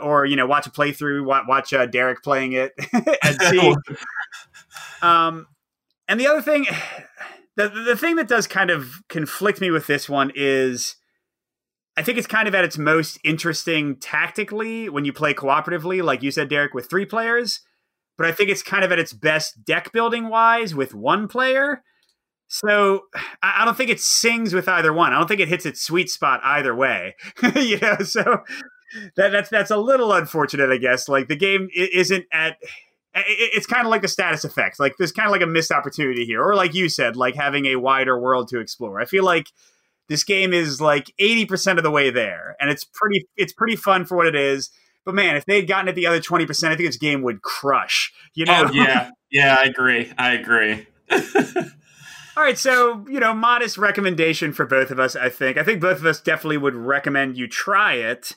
or you know, watch a playthrough, watch, watch uh, Derek playing it, <laughs> and see. <laughs> um, and the other thing, the the thing that does kind of conflict me with this one is. I think it's kind of at its most interesting tactically when you play cooperatively, like you said, Derek, with three players but I think it's kind of at its best deck building wise with one player. So <sighs> I don't think it sings with either one. I don't think it hits its sweet spot either way. <laughs> you know, so that, that's that's a little unfortunate, I guess. Like the game isn't at. It's kind of like the status effect. Like there's kind of like a missed opportunity here, or like you said, like having a wider world to explore. I feel like this game is like 80% of the way there, and it's pretty it's pretty fun for what it is but man, if they had gotten it the other 20%, I think this game would crush. You know? Oh, yeah. <laughs> Yeah, I agree. I agree. <laughs> All right, so you know, modest recommendation for both of us. I think. I think both of us definitely would recommend you try it,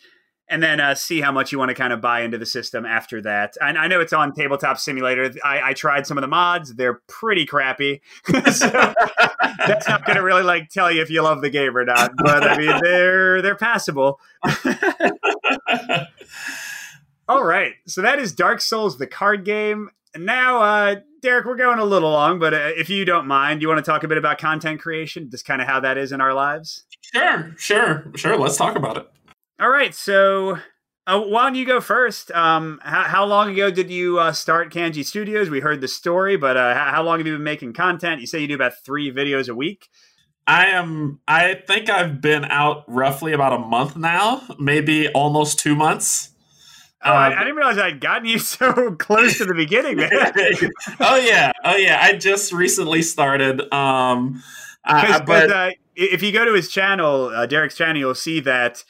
and then uh, see how much you want to kind of buy into the system after that. And I know it's on Tabletop Simulator. I, I tried some of the mods; they're pretty crappy. <laughs> so that's not going to really like tell you if you love the game or not. But I mean, they're they're passable. <laughs> All right. So that is Dark Souls, the card game. And now, uh, Derek, we're going a little long, but uh, if you don't mind, you want to talk a bit about content creation, just kind of how that is in our lives? Sure, sure, sure. Let's talk about it. All right. So, uh, why don't you go first? Um, how, how long ago did you uh, start Canje Studios? We heard the story, but uh, how, how long have you been making content? You say you do about three videos a week. I am. I think I've been out roughly about a month now, maybe almost two months. Oh, I, I, didn't realize I'd gotten you <laughs> so close to the beginning, man. <laughs> oh yeah, oh yeah. I just recently started. Um, uh, but uh, if you go to his channel, uh, Derek's channel, you'll see that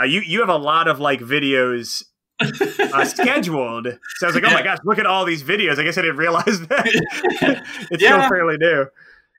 uh, you you have a lot of like videos uh, <laughs> scheduled. So I was like, oh my gosh, look at all these videos. I guess I didn't realize that. <laughs> it's yeah. still fairly new.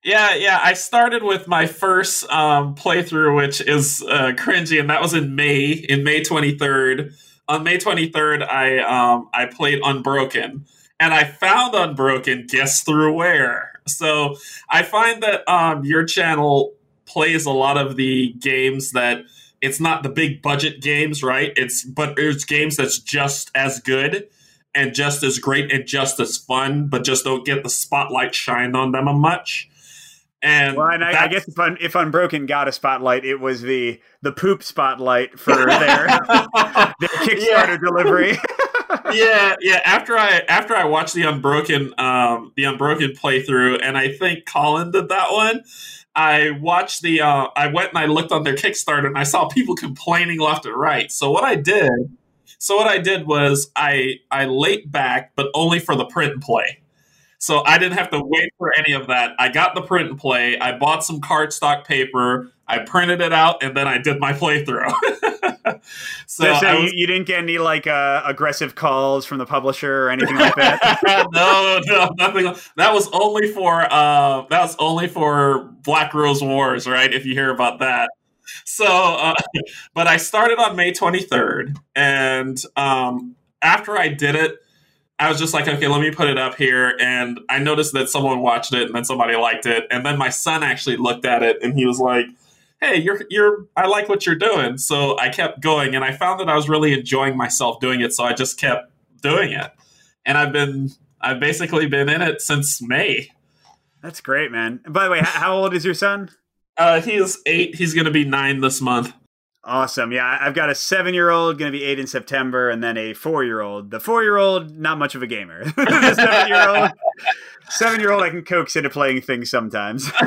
Yeah, yeah. I started with my first um, playthrough, which is uh, cringy, and that was in May, in May 23rd. On May 23rd, I um, I played Unbroken, and I found Unbroken. Guess through where? So I find that um, your channel plays a lot of the games that it's not the big budget games, right? It's but it's games that's just as good and just as great and just as fun, but just don't get the spotlight shined on them a much. And, well, and I, I, guess if, Un, if Unbroken got a spotlight, it was the the poop spotlight for their <laughs> their Kickstarter delivery. <laughs> yeah, yeah. After I after I watched the Unbroken um, the Unbroken playthrough, and I think Colin did that one. I watched the uh, I went and I looked on their Kickstarter and I saw people complaining left and right. So what I did, so what I did was I I late back, but only for the print play. So I didn't have to wait for any of that. I got the print and play. I bought some cardstock paper. I printed it out, and then I did my <laughs> playthrough. <laughs> so, so was, you, you, didn't get any like uh, aggressive calls from the publisher or anything like that. <laughs> no, no, nothing. That was only for uh, that was only for Black Rose Wars, right? If you hear about that. So, uh, but I started on May 23rd, and um, after I did it I was just like, okay, let me put it up here. And I noticed that someone watched it and then somebody liked it. And then my son actually looked at it and he was like, hey, you're, you're, I like what you're doing. So I kept going and I found that I was really enjoying myself doing it. So I just kept doing it. And I've been, I've basically been in it since May. That's great, man. By the way, how old is your son? Uh, he is eight. He's going to be nine this month. Awesome. Yeah, I've got a seven year old going to be eight in September, and then a four year old. The four year old, not much of a gamer. <laughs> the seven year old, <laughs> seven year old, I can coax into playing things sometimes. <laughs>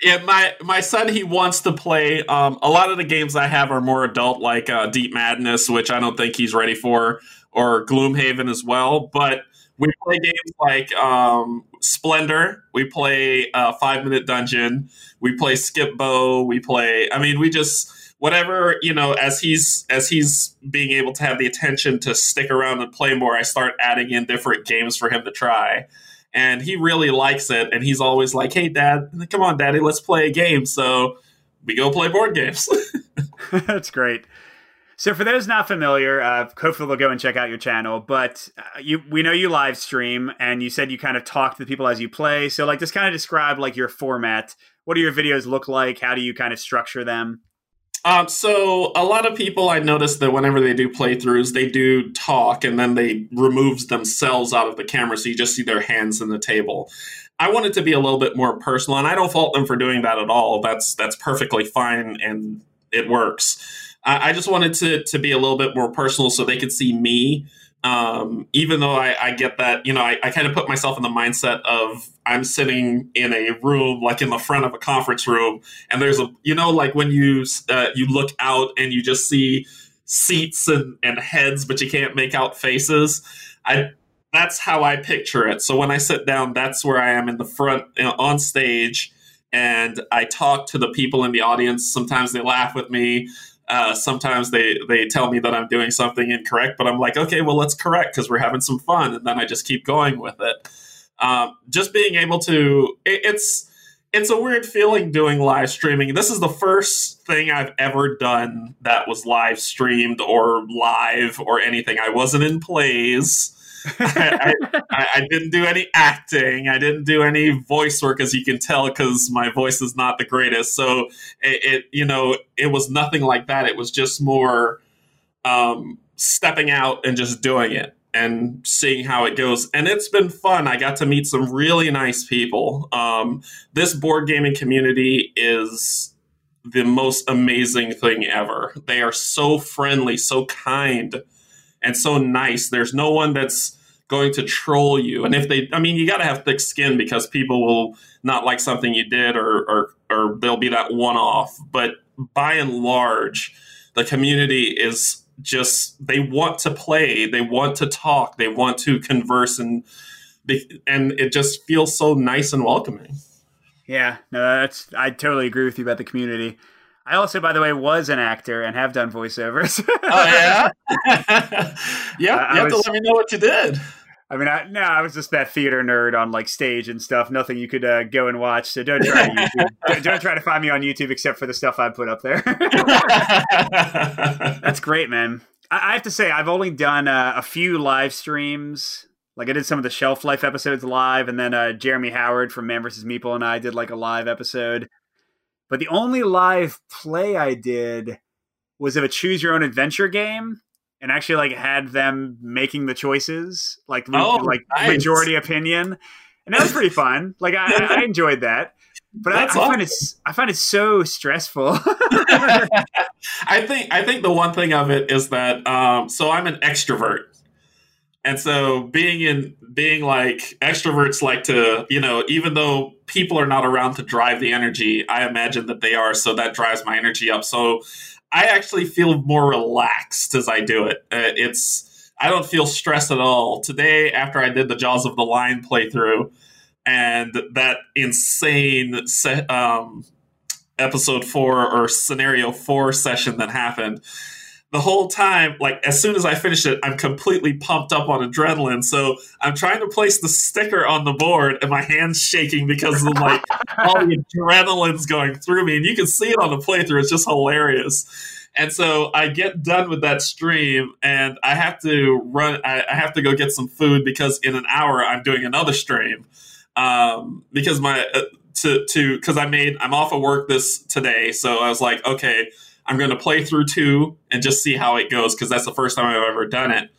yeah, my my son he wants to play. Um, a lot of the games I have are more adult, like uh, Deep Madness, which I don't think he's ready for, or Gloomhaven as well. But we play games like um, Splendor. We play uh, Five Minute Dungeon. We play Skip Bo. We play. I mean, we just whatever you know as he's as he's being able to have the attention to stick around and play more i start adding in different games for him to try. And he really likes it and he's always like hey dad come on daddy let's play a game. So we go play board games. <laughs> <laughs> That's great. So for those not familiar uh, hopefully they'll go and check out your channel but uh, you we know you live stream and you said you kind of talk to the people as you play. So like just kind of describe like your format. What do your videos look like? How do you kind of structure them um, so a lot of people I notice that whenever they do playthroughs, they do talk and then they remove themselves out of the camera, so you just see their hands in the table. I want it to be a little bit more personal, and I don't fault them for doing that at all. That's that's perfectly fine, and it works. I, I just wanted to to be a little bit more personal, so they could see me um, even though I, I, get that, you know, I, I kind of put myself in the mindset of I'm sitting in a room, like in the front of a conference room, and there's a, you know, like when you uh, you look out and you just see seats and, and heads, but you can't make out faces. I that's how I picture it. So when I sit down, that's where I am in the front you know, on stage, and I talk to the people in the audience. Sometimes they laugh with me. Uh, sometimes they they tell me that I'm doing something incorrect, but I'm like, okay, well, let's correct because we're having some fun, and then I just keep going with it. Um, just being able to, it, it's it's a weird feeling doing live streaming. This is the first thing I've ever done that was live streamed or live or anything. I wasn't in plays. I, I, I, didn't do any acting. I didn't do any voice work, as you can tell, because my voice is not the greatest. So it, it, you know, it was nothing like that. It was just more um, stepping out and just doing it and seeing how it goes. And it's been fun. I got to meet some really nice people. Um, this board gaming community is the most amazing thing ever. They are so friendly, so kind, and so nice. There's no one that's going to troll you. And if they, I mean, you got to have thick skin because people will not like something you did, or or or there'll be that one off. But by and large, the community is just they want to play, they want to talk, they want to converse, and and it just feels so nice and welcoming. Yeah, no, that's I totally agree with you about the community. I also, by the way, was an actor and have done voiceovers. <laughs> oh yeah, yeah. <laughs> You have was, to let me know what you did. I mean, I, no, I was just that theater nerd on like stage and stuff. Nothing you could uh, go and watch. So don't try to <laughs> YouTube. don't, don't try to find me on YouTube except for the stuff I put up there. That's great, man. I, I have to say, I've only done uh, a few live streams. Like I did some of the Shelf Life episodes live, and then uh, Jeremy Howard from Man vs. Meeple and I did like a live episode. But the only live play I did was of a choose your own adventure game and actually like had them making the choices like Oh, like nice. majority opinion. And that was pretty fun. Like I, I enjoyed that. But I, I find it I find it so stressful. <laughs> I think I think the one thing of it is that um, so I'm an extrovert, and so being in being like extroverts like to you know even though people are not around to drive the energy, I imagine that they are, so that drives my energy up. So I actually feel more relaxed as I do it. Uh, it's I don't feel stressed at all. Today, after I did the Jaws of the Lion playthrough and that insane se- um, episode four or scenario four session that happened the whole time like as soon as i finish it i'm completely pumped up on adrenaline. So i'm trying to place the sticker on the board and my hands shaking because of like <laughs> all the adrenaline's going through me. And you can see it on the playthrough. It's just hilarious. And so i get done with that stream and i have to run i, I have to go get some food because in an hour i'm doing another stream. Um, because my uh, to to because I made I'm off of work this today, so I was like, okay, I'm going to play through two and just see how it goes because that's the first time I've ever done it.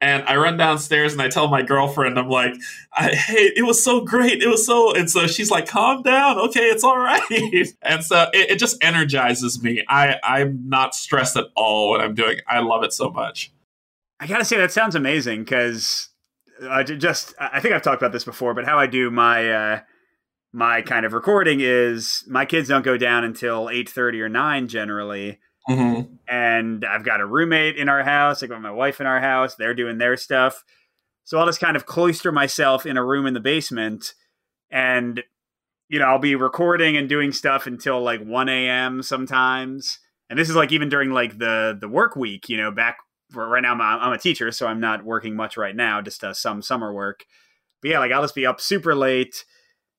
And I run downstairs and I tell my girlfriend, I'm like, I, hey, it was so great. It was so, and so she's like, calm down. Okay, it's all <laughs> right. And so it, it just energizes me. I, I'm not stressed at all when I'm doing. I love it so much. I gotta say that sounds amazing because I just I think I've talked about this before, but how I do my uh, my kind of recording is my kids don't go down until eight thirty or nine generally, Mm-hmm. and I've got a roommate in our house. I got my wife in our house. They're doing their stuff, so I'll just kind of cloister myself in a room in the basement, and you know I'll be recording and doing stuff until like one a.m. sometimes. And this is like even during like the the work week, you know, back right now I'm a, I'm a teacher, so I'm not working much right now, just uh, some summer work. But yeah, like I'll just be up super late,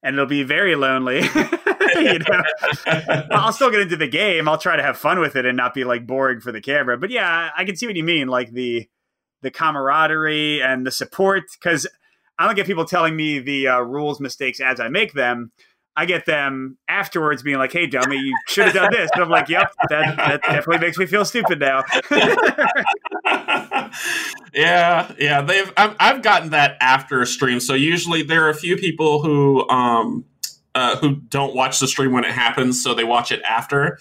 and it'll be very lonely. <laughs> you know, <laughs> I'll still get into the game. I'll try to have fun with it and not be like boring for the camera. But yeah, I can see what you mean, like the the camaraderie and the support. Because I don't get people telling me the uh, rules mistakes as I make them. I get them afterwards being like, "Hey, dummy, you should have done this." And I'm like, "Yep, that, that definitely makes me feel stupid now." <laughs> yeah, yeah. They've I've, I've gotten that after a stream. So usually there are a few people who um uh, who don't watch the stream when it happens, so they watch it after.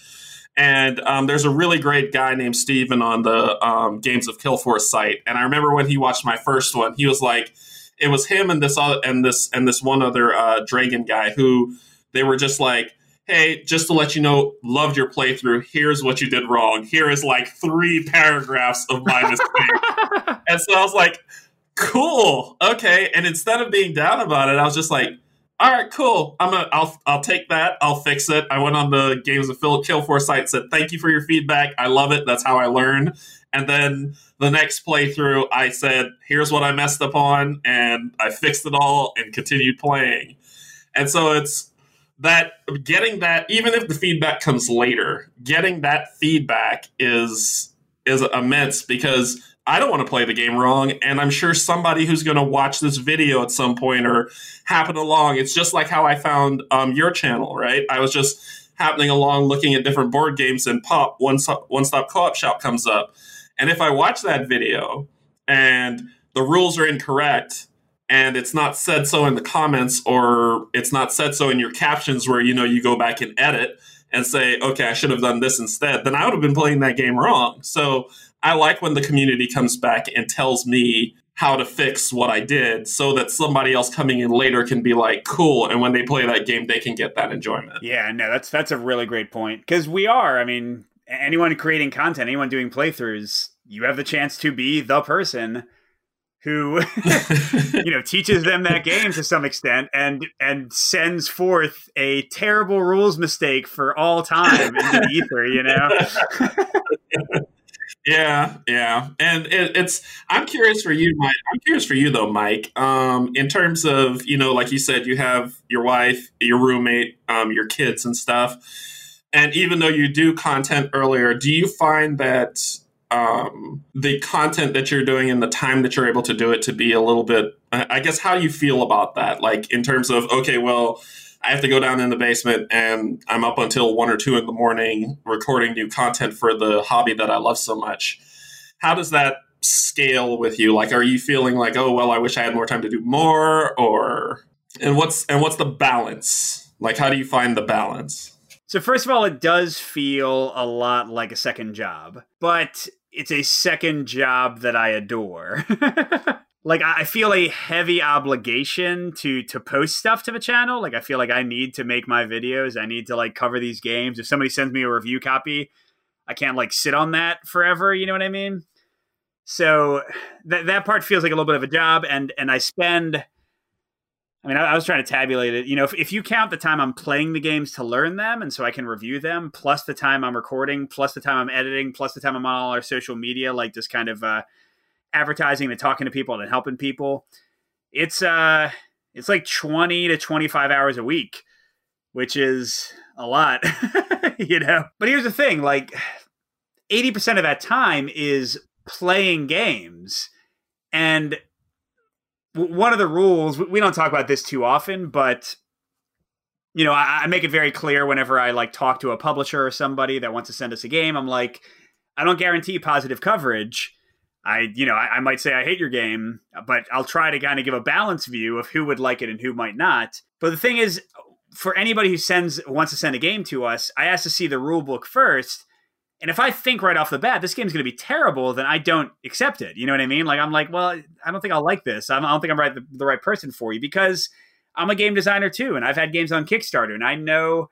And um, there's a really great guy named Steven on the um, Games of Kilforth site. And I remember when he watched my first one, he was like, it was him and this other, and this and this one other uh, Dragon guy who they were just like, hey, just to let you know, loved your playthrough. Here's what you did wrong. Here is like three paragraphs of my mistake. <laughs> and so I was like, cool, okay. And instead of being down about it, I was just like, all right, cool. I'm a, I'll I'll take that. I'll fix it. I went on the Games of Phil Kilforth site, said thank you for your feedback. I love it. That's how I learn. And then the next playthrough, I said, here's what I messed up on, and I fixed it all and continued playing. And so it's that getting that, even if the feedback comes later, getting that feedback is is immense because I don't want to play the game wrong, and I'm sure somebody who's going to watch this video at some point or happen along. It's just like how I found um, your channel, right? I was just happening along looking at different board games, and pop one stop one stop co-op shop comes up, and if I watch that video and the rules are incorrect and it's not said so in the comments or it's not said so in your captions where you know you go back and edit and say okay i should have done this instead then i would have been playing that game wrong so i like when the community comes back and tells me how to fix what i did so that somebody else coming in later can be like cool and when they play that game they can get that enjoyment Yeah, no, that's that's a really great point because we are. I mean, anyone creating content, anyone doing playthroughs, you have the chance to be the person who <laughs> you know teaches them that game to some extent and and sends forth a terrible rules mistake for all time into the ether. You know, <laughs> Yeah, yeah, and it, it's. I'm curious for you, Mike. I'm curious for you though, Mike. Um, in terms of you know, like you said, you have your wife, your roommate, um, your kids, and stuff. And even though you do content earlier, do you find that um, the content that you're doing and the time that you're able to do it to be a little bit? I guess how do you feel about that? Like in terms of okay, well I have to go down in the basement and I'm up until one or two in the morning recording new content for the hobby that I love so much. How does that scale with you? Like, are you feeling like, oh, well, I wish I had more time to do more or, and what's, and what's the balance? Like, how do you find the balance? So, first of all, it does feel a lot like a second job, but it's a second job that I adore. <laughs> like I feel a heavy obligation to to post stuff to the channel. Like I feel like I need to make my videos. I need to like cover these games. If somebody sends me a review copy, I can't like sit on that forever. You know what I mean? So that that part feels like a little bit of a job, and and I spend. I mean, I, I was trying to tabulate it. You know, if, if you count the time I'm playing the games to learn them, and so I can review them, plus the time I'm recording, plus the time I'm editing, plus the time I'm on all our social media, like just kind of uh, advertising and talking to people and helping people. It's uh it's like 20 to 25 hours a week, which is a lot, <laughs> you know. But here's the thing, like 80% of that time is playing games. And one of the rules, we don't talk about this too often, but you know, I, I make it very clear whenever I like talk to a publisher or somebody that wants to send us a game, I'm like, I don't guarantee positive coverage I, you know, I, I, might say I hate your game, but I'll try to kind of give a balanced view of who would like it and who might not. But the thing is, for anybody who sends wants to send a game to us, I ask to see the rule book first. And if I think right off the bat this game's going to be terrible, then I don't accept it. You know what I mean? Like I'm like, well, I don't think I'll like this. I don't think I'm right the, the right person for you because I'm a game designer too, and I've had games on Kickstarter, and I know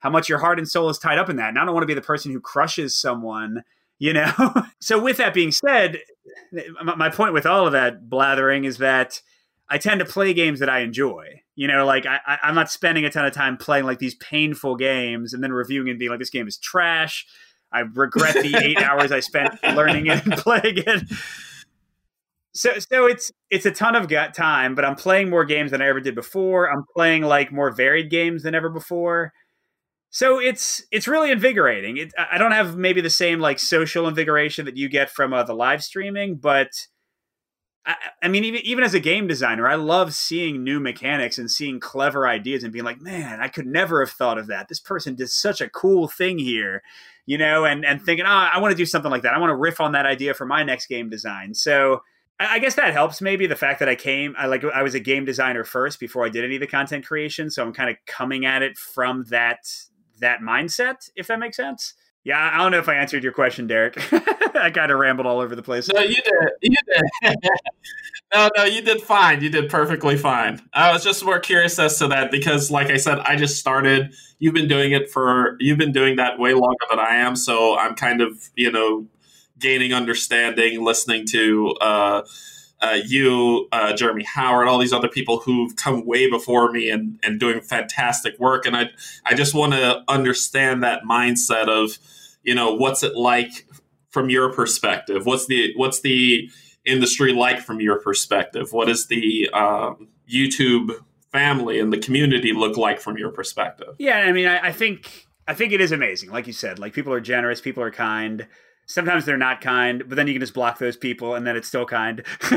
how much your heart and soul is tied up in that. And I don't want to be the person who crushes someone you know <laughs> so with that being said my point with all of that blathering is that i tend to play games that i enjoy you know like I, i'm not spending a ton of time playing like these painful games and then reviewing and being like this game is trash i regret the eight <laughs> hours i spent learning it and playing it so so it's it's a ton of time but i'm playing more games than i ever did before i'm playing like more varied games than ever before so it's it's really invigorating. It, I don't have maybe the same like social invigoration that you get from uh, the live streaming, but I, I, mean, even even as a game designer, I love seeing new mechanics and seeing clever ideas and being like, man, I could never have thought of that. This person did such a cool thing here, you know, and and thinking, oh, I want to do something like that. I want to riff on that idea for my next game design. So I guess that helps maybe the fact that I came I like I was a game designer first before I did any of the content creation so I'm kind of coming at it from that that mindset, if that makes sense. Yeah, I don't know if I answered your question, Derek. <laughs> I kind of rambled all over the place. No, you did. You did. <laughs> no, no, you did fine. You did perfectly fine. I was just more curious as to that because, like I said, I just started. You've been doing it for. You've been doing that way longer than I am. So I'm kind of, you know, gaining understanding, listening to. uh uh, you, uh, Jeremy Howard, all these other people who've come way before me and, and doing fantastic work. And I, I just want to understand that mindset of, you know, what's it like from your perspective? What's the, what's the industry like from your perspective? What does the um, YouTube family and the community look like from your perspective? Yeah. I mean, I, I think, I think it is amazing. Like you said, like people are generous, people are kind sometimes they're not kind, but then you can just block those people and then it's still kind. <laughs>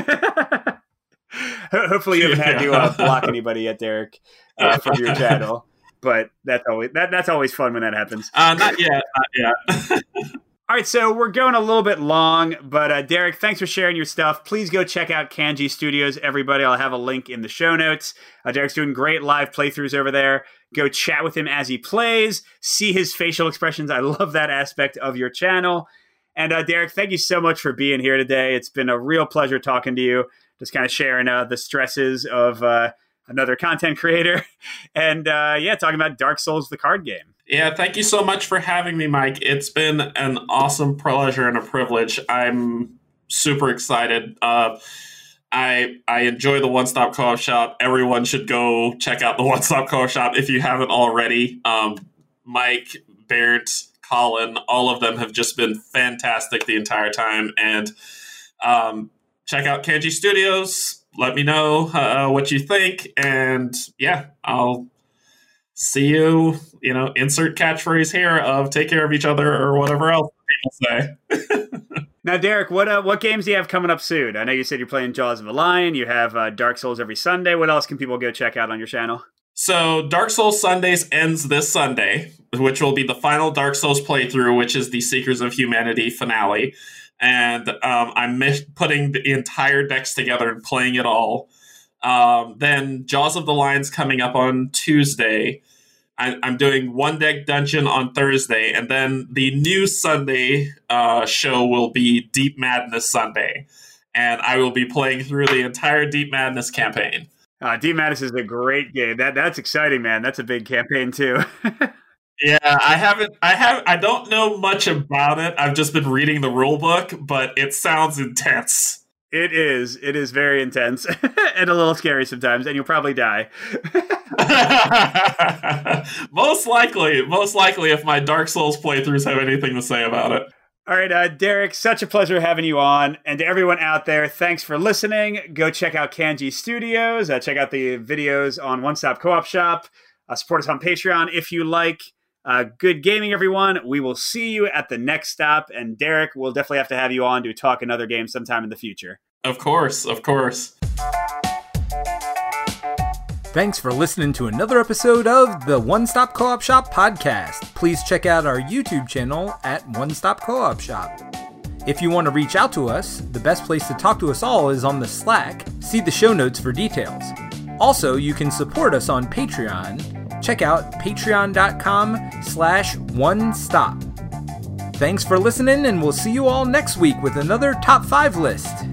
Hopefully, you haven't had to uh, block anybody yet, Derek, uh, <laughs> from your channel. But that's always that, that's always fun when that happens. Uh, not yet, not yet. <laughs> All right, so we're going a little bit long, but uh, Derek, thanks for sharing your stuff. Please go check out Canje Studios, everybody. I'll have a link in the show notes. Uh, Derek's doing great live playthroughs over there. Go chat with him as he plays, see his facial expressions. I love that aspect of your channel. And uh, Derek, thank you so much for being here today. It's been a real pleasure talking to you, just kind of sharing uh, the stresses of uh, another content creator, <laughs> and uh, yeah, talking about Dark Souls, the card game. Yeah, thank you so much for having me, Mike. It's been an awesome pleasure and a privilege. I'm super excited. Uh, I I enjoy the One Stop Co-op Shop. Everyone should go check out the <laughs> One Stop Co-op Shop if you haven't already. Um, Mike, Barrett, Colin, all of them have just been fantastic the entire time. And um, check out Canje Studios. Let me know uh, what you think. And yeah, I'll see you, you know, insert catchphrase here of take care of each other or whatever else people say. <laughs> now, Derek, what uh, what games do you have coming up soon? I know you said you're playing Jaws of the Lion. You have uh, Dark Souls every Sunday. What else can people go check out on your channel? So, Dark Souls Sundays ends this Sunday, which will be the final Dark Souls playthrough, which is the Seekers of Humanity finale. And um, I'm putting the entire decks together and playing it all. Um, then Jaws of the Lion's coming up on Tuesday. I, am doing one deck dungeon on Thursday, and then the new Sunday uh, show will be Deep Madness Sunday, and I will be playing through the entire Deep Madness campaign. Uh, Deep Madness is a great game. That that's exciting, man. That's a big campaign too. <laughs> yeah, I haven't. I have. I don't know much about it. I've just been reading the rule book, but it sounds intense. It is. It is very intense <laughs> and a little scary sometimes, and you'll probably die. <laughs> most likely, most likely, if my Dark Souls playthroughs have anything to say about it. All right, uh, Derek, such a pleasure having you on. And to everyone out there, thanks for listening. Go check out Canje Studios. Uh, check out the videos on One Stop Co op Shop. Uh, support us on Patreon if you like. Uh, good gaming, everyone. We will see you at the next stop. And Derek, we'll definitely have to have you on to talk another game sometime in the future. Of course, of course. Thanks for listening to another episode of the One Stop Co op Shop podcast. Please check out our YouTube channel at One Stop Co op Shop. If you want to reach out to us, the best place to talk to us all is on the Slack. See the show notes for details. Also, you can support us on Patreon check out patreon.com slash one stop. Thanks for listening, and we'll see you all next week with another top five list.